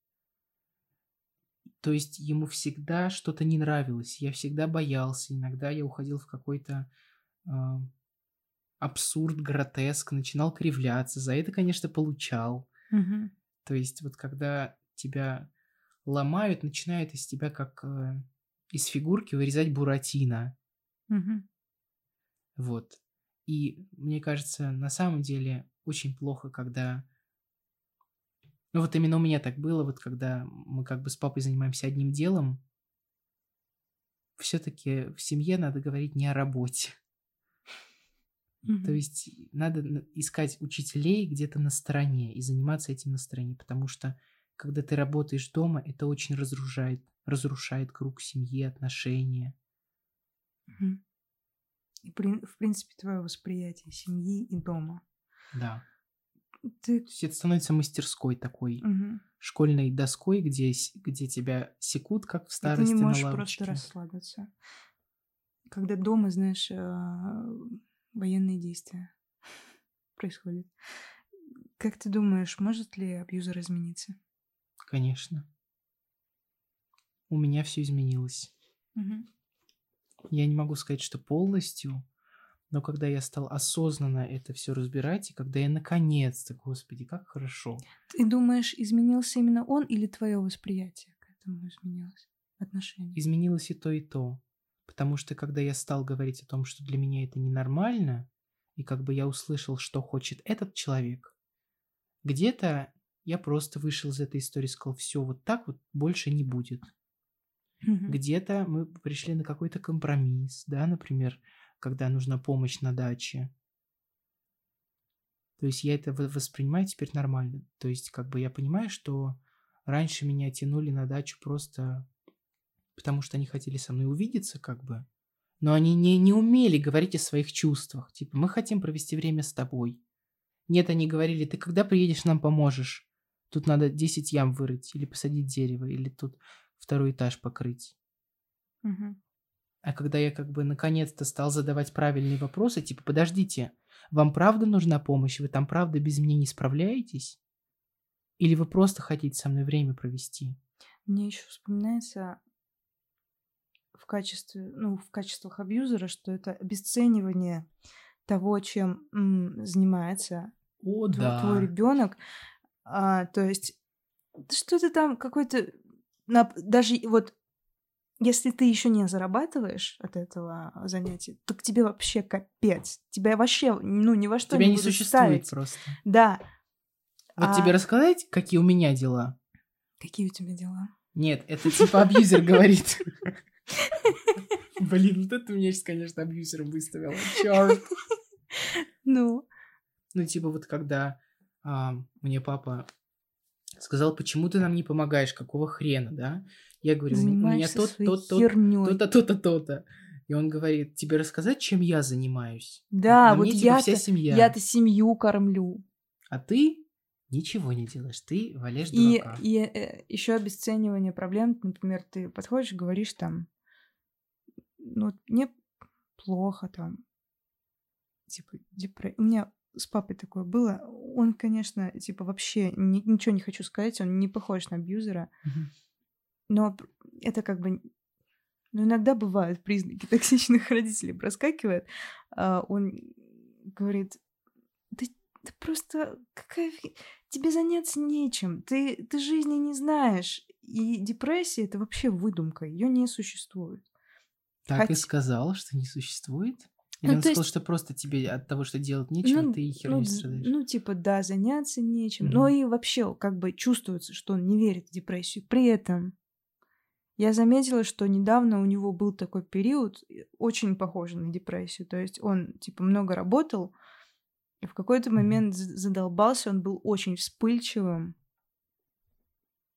То есть ему всегда что-то не нравилось, я всегда боялся, иногда я уходил в какой-то э, абсурд, гротеск, начинал кривляться, за это, конечно, получал. Угу. То есть вот когда тебя ломают, начинают из тебя как э, из фигурки вырезать буратино. Угу. Вот. И мне кажется, на самом деле очень плохо, когда Ну вот именно у меня так было, вот когда мы как бы с папой занимаемся одним делом, все-таки в семье надо говорить не о работе. Mm-hmm. То есть надо искать учителей где-то на стороне и заниматься этим на стороне, потому что когда ты работаешь дома, это очень разрушает, разрушает круг семьи, отношения. Mm-hmm. И, в принципе, твое восприятие семьи и дома. Да. Ты... То есть это становится мастерской такой, угу. школьной доской, где, где тебя секут, как в старости и ты не можешь просто расслабиться. Когда дома, знаешь, а, военные действия происходят. Как ты думаешь, может ли абьюзер измениться? Конечно. У меня все изменилось. Угу. Я не могу сказать, что полностью, но когда я стал осознанно это все разбирать, и когда я наконец-то, господи, как хорошо. Ты думаешь, изменился именно он или твое восприятие к этому изменилось? Отношение? Изменилось и то, и то. Потому что когда я стал говорить о том, что для меня это ненормально, и как бы я услышал, что хочет этот человек, где-то я просто вышел из этой истории и сказал, все, вот так вот больше не будет. Mm-hmm. Где-то мы пришли на какой-то компромисс, да, например, когда нужна помощь на даче. То есть я это воспринимаю теперь нормально. То есть как бы я понимаю, что раньше меня тянули на дачу просто потому, что они хотели со мной увидеться, как бы. Но они не, не умели говорить о своих чувствах. Типа, мы хотим провести время с тобой. Нет, они говорили, ты когда приедешь, нам поможешь. Тут надо 10 ям вырыть, или посадить дерево, или тут второй этаж покрыть. Угу. А когда я как бы наконец-то стал задавать правильные вопросы, типа, подождите, вам правда нужна помощь? Вы там правда без меня не справляетесь? Или вы просто хотите со мной время провести? Мне еще вспоминается в качестве, ну, в качествах абьюзера, что это обесценивание того, чем м, занимается О, твой, да. твой ребенок. А, то есть что-то там какой-то даже вот если ты еще не зарабатываешь от этого занятия, то к тебе вообще капец. Тебя вообще, ну, ни во что Тебя не, не существует ставить. просто. Да. Вот а... тебе рассказать, какие у меня дела? Какие у тебя дела? Нет, это типа абьюзер говорит. Блин, вот это меня сейчас, конечно, абьюзером выставила. Черт. Ну. Ну, типа вот когда а, мне папа сказал, почему ты нам не помогаешь, какого хрена, да? Я говорю, у меня тот, тот, тот, то-то, то-то, то-то. И он говорит, тебе рассказать, чем я занимаюсь? Да, вот мне, типа, я-то, вся семья. я-то семью кормлю. А ты ничего не делаешь, ты валяешь и, дурака. И э, еще обесценивание проблем, например, ты подходишь и говоришь там, ну, мне плохо там, типа, депрессия. У меня с папой такое было. Он, конечно, типа, вообще ни, ничего не хочу сказать, он не похож на абьюзера. Угу. Но это как бы... Ну, иногда бывают признаки токсичных родителей, проскакивает. А он говорит, ты, ты просто... Какая... Тебе заняться нечем. Ты, ты жизни не знаешь. И депрессия — это вообще выдумка. Ее не существует. Так Хоть... и сказал, что не существует? Или ну, он сказал, есть... что просто тебе от того, что делать нечего, ну, ты херней ну, страдаешь? Ну, типа, да, заняться нечем. Mm-hmm. Но и вообще, как бы чувствуется, что он не верит в депрессию. При этом я заметила, что недавно у него был такой период, очень похожий на депрессию. То есть он, типа, много работал, и в какой-то момент задолбался, он был очень вспыльчивым.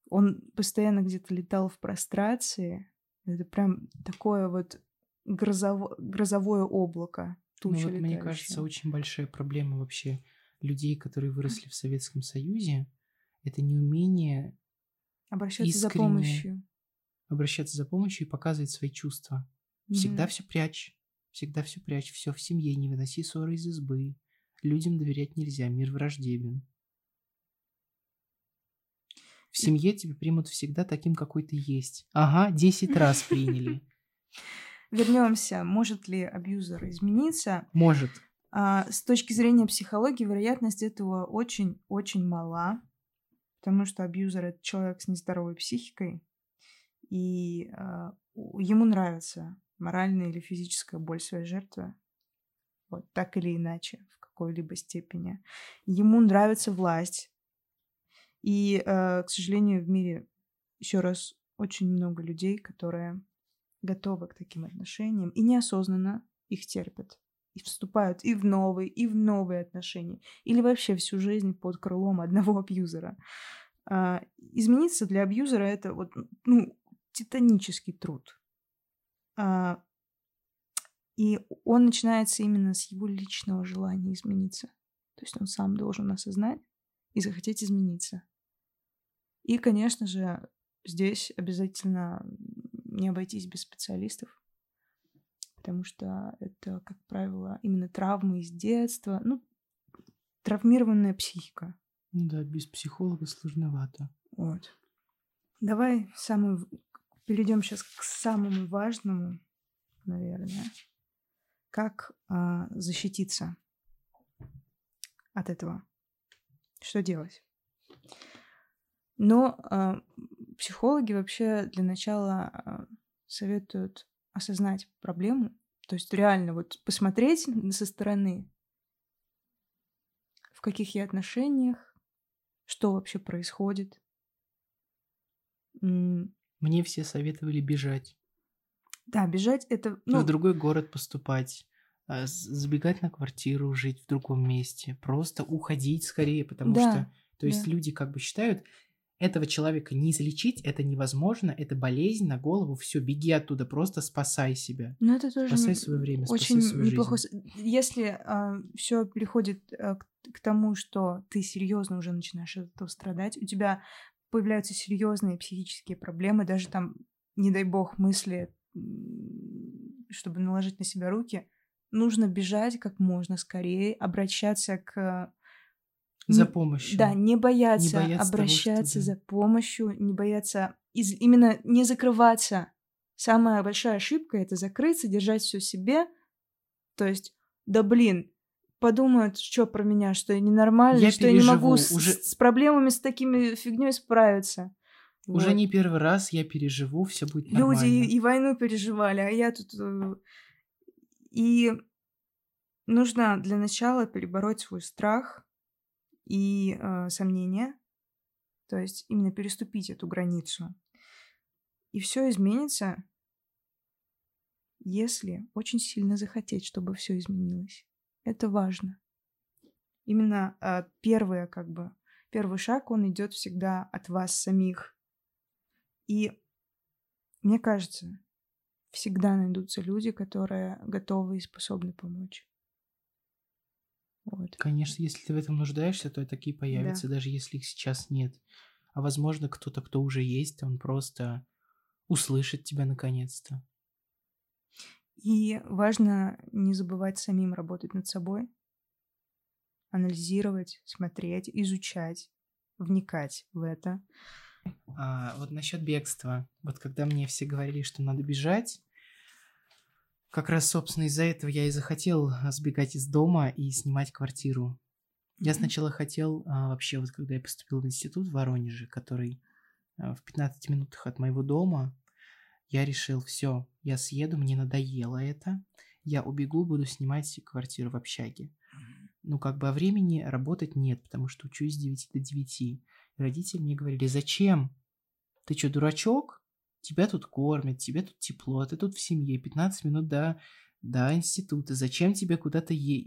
Он постоянно где-то летал в прострации. Это прям такое вот грозово- грозовое облако. Ну вот, мне кажется, очень большая проблема вообще людей, которые выросли в Советском Союзе, это неумение обращаться искренне... за помощью обращаться за помощью и показывать свои чувства. Всегда mm-hmm. все прячь. Всегда все прячь. Все в семье. Не выноси ссоры из избы. Людям доверять нельзя. Мир враждебен. В семье тебя примут всегда таким, какой ты есть. Ага, 10 раз приняли. Вернемся. Может ли абьюзер измениться? Может. А, с точки зрения психологии, вероятность этого очень-очень мала, потому что абьюзер это человек с нездоровой психикой, и э, ему нравится моральная или физическая боль своей жертвы, вот так или иначе, в какой-либо степени. Ему нравится власть, И, э, к сожалению, в мире еще раз очень много людей, которые готовы к таким отношениям и неосознанно их терпят. И вступают и в новые, и в новые отношения. Или вообще всю жизнь под крылом одного абьюзера. А, измениться для абьюзера это вот, ну, титанический труд. А, и он начинается именно с его личного желания измениться. То есть он сам должен осознать и захотеть измениться. И, конечно же, здесь обязательно не обойтись без специалистов, потому что это, как правило, именно травмы из детства, ну, травмированная психика. Ну да, без психолога сложновато. Вот. Давай самый... перейдем сейчас к самому важному, наверное как а, защититься от этого? Что делать? Но а, психологи вообще для начала а, советуют осознать проблему, то есть реально вот посмотреть со стороны, в каких я отношениях, что вообще происходит. Мне все советовали бежать. Да, бежать это... Ну... В другой город поступать, а, забегать на квартиру, жить в другом месте, просто уходить скорее, потому да, что... То есть да. люди как бы считают, этого человека не излечить, это невозможно, это болезнь на голову, все, беги оттуда, просто спасай себя. Ну это тоже спасай свое время, очень спасай свою неплохо. жизнь. Если а, все приходит а, к, к тому, что ты серьезно уже начинаешь от этого страдать, у тебя появляются серьезные психические проблемы, даже там, не дай бог, мысли чтобы наложить на себя руки, нужно бежать как можно скорее, обращаться к... За помощью. Да, не бояться, не бояться обращаться того, за помощью, не бояться, из... именно не закрываться. Самая большая ошибка — это закрыться, держать все себе. То есть, да блин, подумают, что про меня, что я ненормальный, я что переживу, я не могу уже... с, с проблемами, с такими фигней справиться. Уже вот. не первый раз я переживу, все будет нормально. Люди и, и войну переживали, а я тут... Э, и нужно для начала перебороть свой страх и э, сомнения, то есть именно переступить эту границу. И все изменится, если очень сильно захотеть, чтобы все изменилось. Это важно. Именно э, первое, как бы, первый шаг, он идет всегда от вас самих. И мне кажется, всегда найдутся люди, которые готовы и способны помочь. Вот. Конечно, если ты в этом нуждаешься, то такие появятся, да. даже если их сейчас нет. А возможно, кто-то, кто уже есть, он просто услышит тебя наконец-то. И важно не забывать самим работать над собой, анализировать, смотреть, изучать, вникать в это. А, вот насчет бегства. Вот когда мне все говорили, что надо бежать, как раз, собственно, из-за этого я и захотел сбегать из дома и снимать квартиру. Я сначала хотел, а, вообще, вот когда я поступил в институт в Воронеже, который а, в 15 минутах от моего дома, я решил, все, я съеду, мне надоело это, я убегу, буду снимать квартиру в общаге. Ну, как бы, а времени работать нет, потому что учусь с 9 до 9. Родители мне говорили, зачем? Ты что, дурачок? Тебя тут кормят, тебе тут тепло, ты тут в семье, 15 минут до, до института. Зачем тебе куда-то е-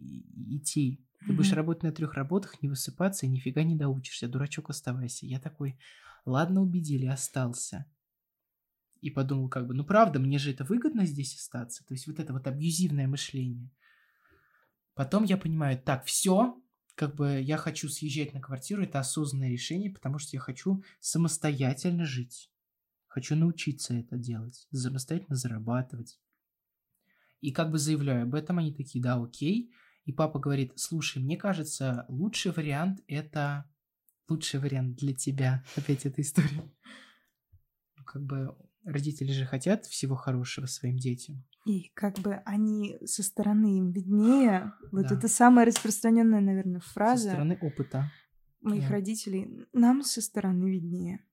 идти? Ты будешь работать на трех работах, не высыпаться и нифига не доучишься. Дурачок, оставайся. Я такой, ладно, убедили, остался. И подумал, как бы, ну правда, мне же это выгодно здесь остаться. То есть вот это вот абьюзивное мышление. Потом я понимаю, так, все, как бы я хочу съезжать на квартиру, это осознанное решение, потому что я хочу самостоятельно жить. Хочу научиться это делать, самостоятельно зарабатывать. И как бы заявляю об этом, они такие, да, окей. И папа говорит, слушай, мне кажется, лучший вариант это... Лучший вариант для тебя. Опять эта история. Ну, как бы родители же хотят всего хорошего своим детям. И как бы они со стороны им виднее. Вот да. это самая распространенная, наверное, фраза. Со стороны опыта. Моих да. родителей. Нам со стороны виднее.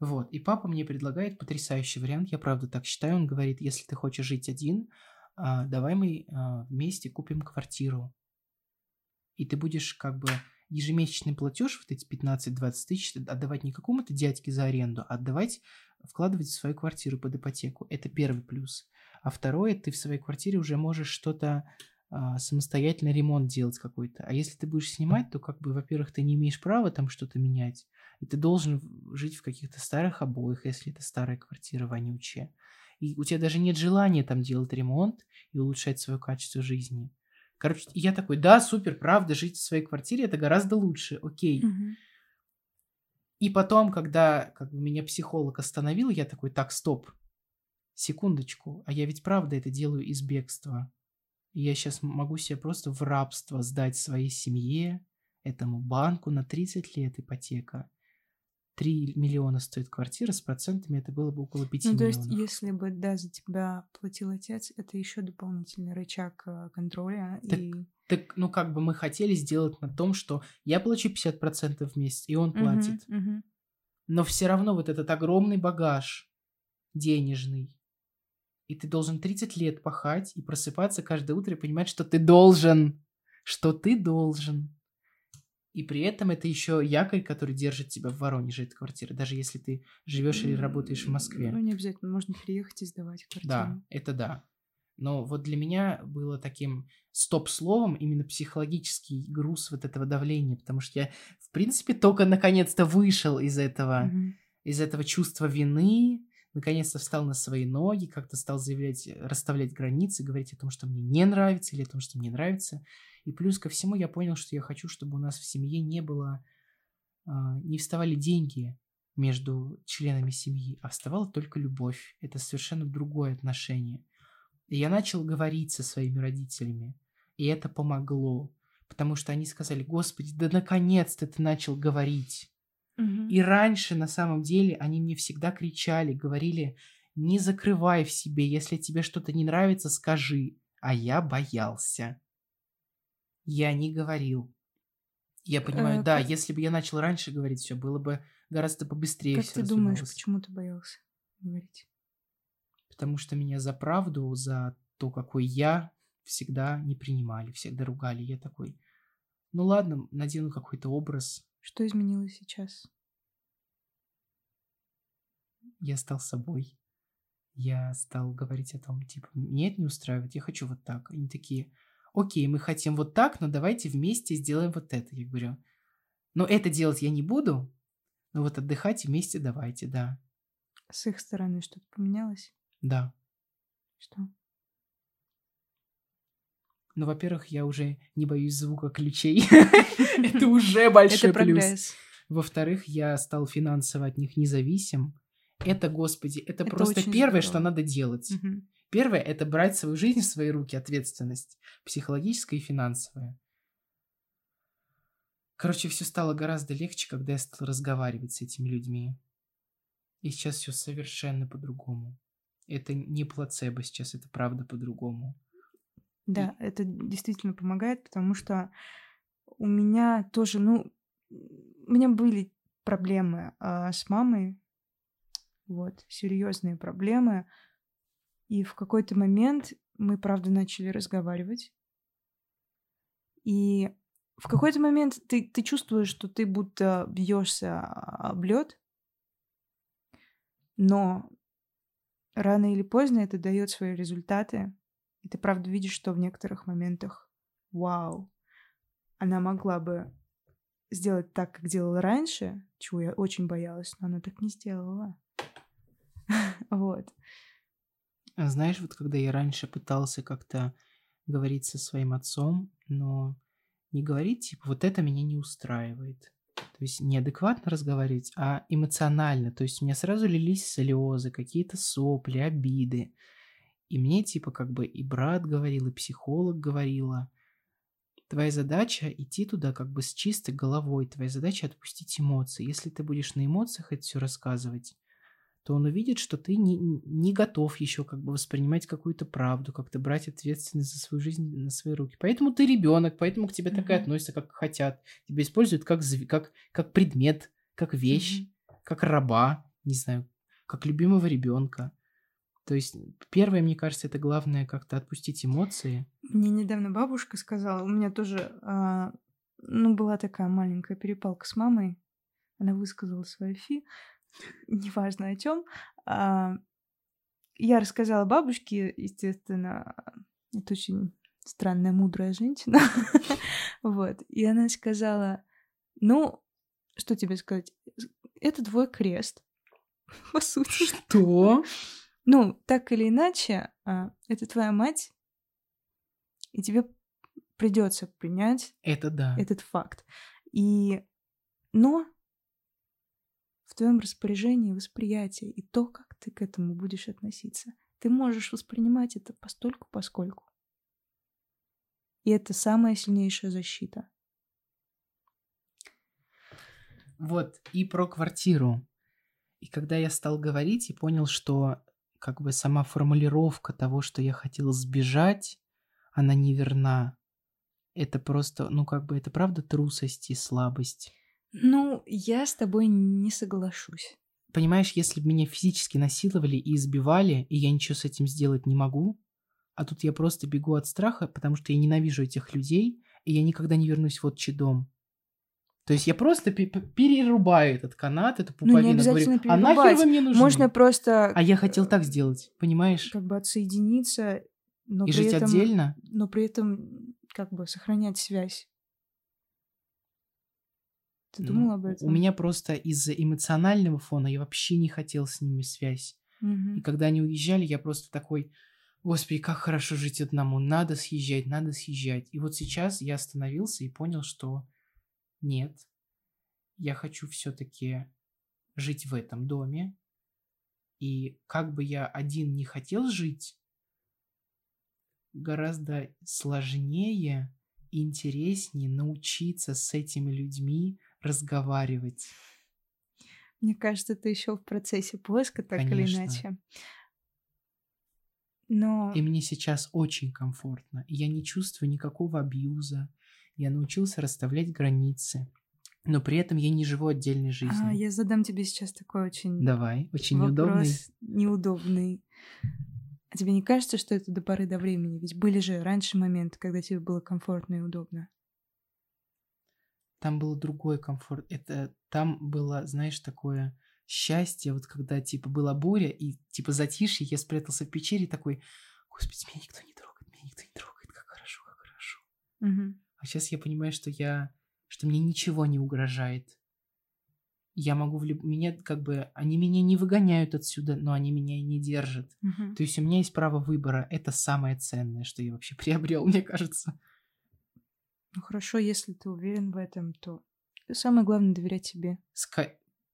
Вот. И папа мне предлагает потрясающий вариант. Я правда так считаю. Он говорит, если ты хочешь жить один, а, давай мы а, вместе купим квартиру. И ты будешь как бы... ежемесячный платеж, вот эти 15-20 тысяч, отдавать не какому-то дядьке за аренду, а отдавать, вкладывать в свою квартиру под ипотеку. Это первый плюс. А второе, ты в своей квартире уже можешь что-то а, самостоятельно ремонт делать какой-то. А если ты будешь снимать, то как бы, во-первых, ты не имеешь права там что-то менять, и ты должен жить в каких-то старых обоях, если это старая квартира вонючая. И у тебя даже нет желания там делать ремонт и улучшать свое качество жизни. Короче, я такой, да, супер, правда, жить в своей квартире это гораздо лучше, окей. Мгм. И потом, когда как бы, меня психолог остановил, я такой, так, стоп, секундочку, а я ведь правда это делаю из бегства. И я сейчас могу себя просто в рабство сдать своей семье, этому банку на 30 лет ипотека. 3 миллиона стоит квартира, с процентами это было бы около 5 Ну, то есть, миллионов. если бы, да, за тебя платил отец, это еще дополнительный рычаг э, контроля. Так и... Так, ну, как бы мы хотели сделать на том, что я плачу 50% в месяц, и он платит. мгм. Но все равно вот этот огромный багаж денежный, и ты должен 30 лет пахать и просыпаться каждое утро и понимать, что ты должен, что ты должен. И при этом это еще якорь, который держит тебя в Воронеже, эта квартира, даже если ты живешь или работаешь в Москве. Ну, не обязательно, можно переехать и сдавать квартиру. Да, это да. Но вот для меня было таким стоп-словом именно психологический груз вот этого давления, потому что я, в принципе, только наконец-то вышел из этого, Мгм. из этого чувства вины, наконец-то встал на свои ноги, как-то стал заявлять, расставлять границы, говорить о том, что мне не нравится или о том, что мне нравится. И плюс ко всему я понял, что я хочу, чтобы у нас в семье не было, а, не вставали деньги между членами семьи, а вставала только любовь. Это совершенно другое отношение. И я начал говорить со своими родителями, и это помогло, потому что они сказали, Господи, да наконец-то ты начал говорить. И раньше, на самом деле, они мне всегда кричали, говорили, не закрывай в себе, если тебе что-то не нравится, скажи. А я боялся. Я не говорил. Я понимаю, Э, да, как- если бы я начал раньше говорить, все было бы гораздо побыстрее. Как ты думаешь, почему ты боялся говорить? Потому что меня за правду, за то, какой я, всегда не принимали, всегда ругали. Я такой, ну ладно, надену какой-то образ, Что изменилось сейчас? я стал собой. Я стал говорить о том, типа, мне это не устраивает, я хочу вот так. Они такие, окей, мы хотим вот так, но давайте вместе сделаем вот это. Я говорю, но это делать я не буду, но вот отдыхать вместе давайте, да, С их стороны что-то поменялось? да. Что? Ну, во-первых, я уже не боюсь звука ключей. Это уже большой Это плюс. Во-вторых, я стал финансово от них независим. Это, господи, это, Это просто первое, что надо делать. Первое – это брать свою жизнь в свои руки, ответственность, психологическая и финансовая. Короче, все стало гораздо легче, когда я стал разговаривать с этими людьми. И сейчас все совершенно по-другому. Это не плацебо сейчас, это правда по-другому. Да, это действительно помогает, потому что у меня тоже, ну, у меня были проблемы а, с мамой, вот, серьезные проблемы. И в какой-то момент мы, правда, начали разговаривать. И в какой-то момент ты, ты чувствуешь, что ты будто бьешься об лед, но рано или поздно это дает свои результаты. И ты правда видишь, что в некоторых моментах, вау, она могла бы сделать так, как делала раньше, чего я очень боялась, но она так не сделала. Вот. А Знаешь, вот когда я раньше пытался как-то говорить со своим отцом, но не говорить, типа, вот это меня не устраивает. То есть не адекватно разговаривать, а эмоционально. То есть у меня сразу лились слезы, какие-то сопли, обиды. И мне, типа, как бы и брат говорил, и психолог говорила, твоя задача идти туда как бы с чистой головой, твоя задача отпустить эмоции. Если ты будешь на эмоциях это все рассказывать, то он увидит, что ты не, не готов еще как бы воспринимать какую-то правду, как-то брать ответственность за свою жизнь на свои руки. Поэтому ты ребенок, поэтому к тебе так и относятся, как хотят. Тебя используют как, как, как предмет, как вещь, Мгм. как раба, не знаю, как любимого ребенка. То есть первое, мне кажется, это главное как-то отпустить эмоции. Мне недавно бабушка сказала, у меня тоже а, ну, была такая маленькая перепалка с мамой. Она высказала свою фи, неважно о чем. А, я рассказала бабушке, естественно, это очень странная, мудрая женщина. вот. И она сказала, ну, что тебе сказать? Это твой крест. По сути. Что? Ну, так или иначе, а, это твоя мать, и тебе придется принять это да. этот факт. И но в твоем распоряжении восприятие и то, как ты к этому будешь относиться. Ты можешь воспринимать это постольку поскольку. И это самая сильнейшая защита. Вот, и про квартиру. И когда я стал говорить и понял, что как бы сама формулировка того, что я хотел сбежать, она неверна. Это просто, ну как бы, это правда трусость и слабость. Ну, я с тобой не соглашусь. Понимаешь, если бы меня физически насиловали и избивали, и я ничего с этим сделать не могу, а тут я просто бегу от страха, потому что я ненавижу этих людей, и я никогда не вернусь в отчий дом. То есть я просто перерубаю этот канат, эту пуповину, ну, не обязательно говорю, а нахер вы мне нужны? Можно просто... А я хотел так сделать, понимаешь? Как бы отсоединиться, но и при жить этом... отдельно? Но при этом как бы сохранять связь. Ты ну, думал об этом? У меня просто из-за эмоционального фона я вообще не хотел с ними связь. Угу. И когда они уезжали, я просто такой, господи, как хорошо жить одному, надо съезжать, надо съезжать. И вот сейчас я остановился и понял, что нет, я хочу все-таки жить в этом доме. И как бы я один не хотел жить, гораздо сложнее и интереснее научиться с этими людьми разговаривать. Мне кажется, ты еще в процессе поиска, так Конечно. или иначе. Но... И мне сейчас очень комфортно. Я не чувствую никакого абьюза. Я научился расставлять границы. Но при этом я не живу отдельной жизнью. А, я задам тебе сейчас такой очень... Давай, очень вопрос неудобный. неудобный. А тебе не кажется, что это до поры до времени? Ведь были же раньше моменты, когда тебе было комфортно и удобно. Там был другой комфорт. Это там было, знаешь, такое счастье, вот когда, типа, была буря, и, типа, затишье, я спрятался в пещере такой, господи, меня никто не трогает, меня никто не трогает, как хорошо, как хорошо. Угу. А сейчас я понимаю, что я, что мне ничего не угрожает я могу влюб... меня как бы они меня не выгоняют отсюда, но они меня и не держат. Угу. То есть у меня есть право выбора. Это самое ценное, что я вообще приобрел, мне кажется. Ну хорошо, если ты уверен в этом, то самое главное доверять себе. Ска...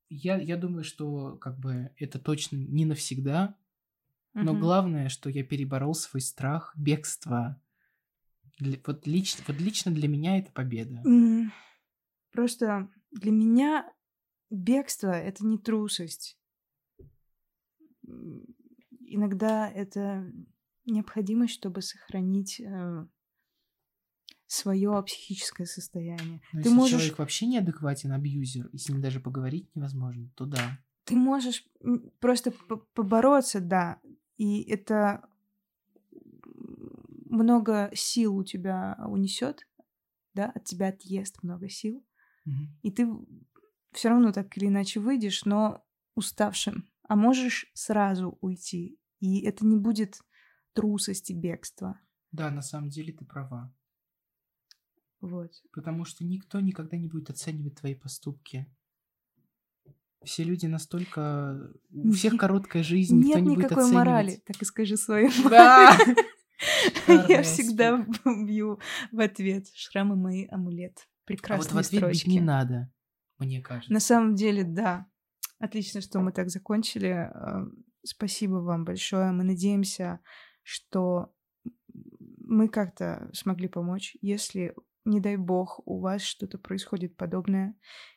Я, я думаю, что как бы это точно не навсегда, угу. но главное, что я переборол свой страх бегства. Для, вот, лично, вот лично для меня это победа. Просто для меня бегство — это не трусость. Иногда это необходимость, чтобы сохранить э, свое психическое состояние. Но ты если можешь... человек вообще неадекватен, абьюзер, и с ним даже поговорить невозможно, то да. Ты можешь просто побороться, да, и это много сил у тебя унесет, да, от тебя отъест много сил, угу. и ты все равно так или иначе выйдешь, но уставшим. А можешь сразу уйти. И это не будет трусости бегства. Да, на самом деле ты права. Вот. Потому что никто никогда не будет оценивать твои поступки. Все люди настолько... У всех короткая жизнь, Нет никто не будет никакой оценивать. морали, так и скажи свою Да! Я всегда бью в ответ. Шрамы мои амулет. Прекрасные А вот в ответ бить не надо мне кажется. На самом деле, да. Отлично, что мы так закончили. Э, спасибо вам большое. Мы надеемся, что мы как-то смогли помочь. Если, не дай бог, у вас что-то происходит подобное,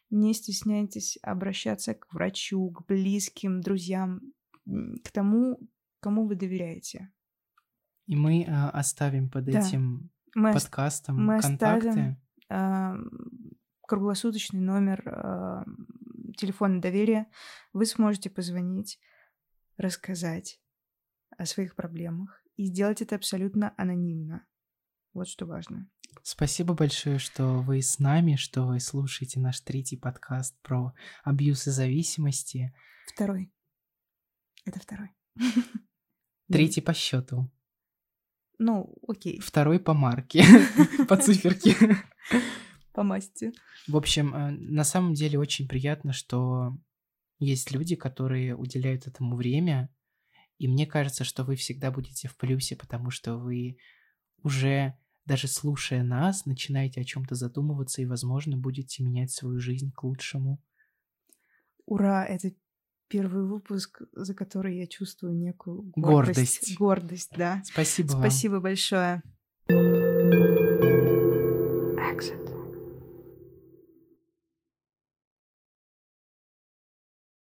не стесняйтесь обращаться к врачу, к близким, друзьям, к тому, кому вы доверяете. И мы а, оставим под да. этим мы подкастом мы контакты. Оставим, а, круглосуточный номер э, телефона доверия. Вы сможете позвонить, рассказать о своих проблемах и сделать это абсолютно анонимно. Вот что важно. Спасибо большое, что вы с нами, что вы слушаете наш третий подкаст про абьюз и зависимости. Второй. Это второй. Третий по счету. Ну, окей. Второй по марке, по циферке. По масти. В общем, э, на самом деле очень приятно, что есть люди, которые уделяют этому время, и мне кажется, что вы всегда будете в плюсе, потому что вы уже даже слушая нас, начинаете о чем-то задумываться и, возможно, будете менять свою жизнь к лучшему. Ура! Это первый выпуск, за который я чувствую некую гордость. Гордость, гордость да. Спасибо Спасибо вам. большое.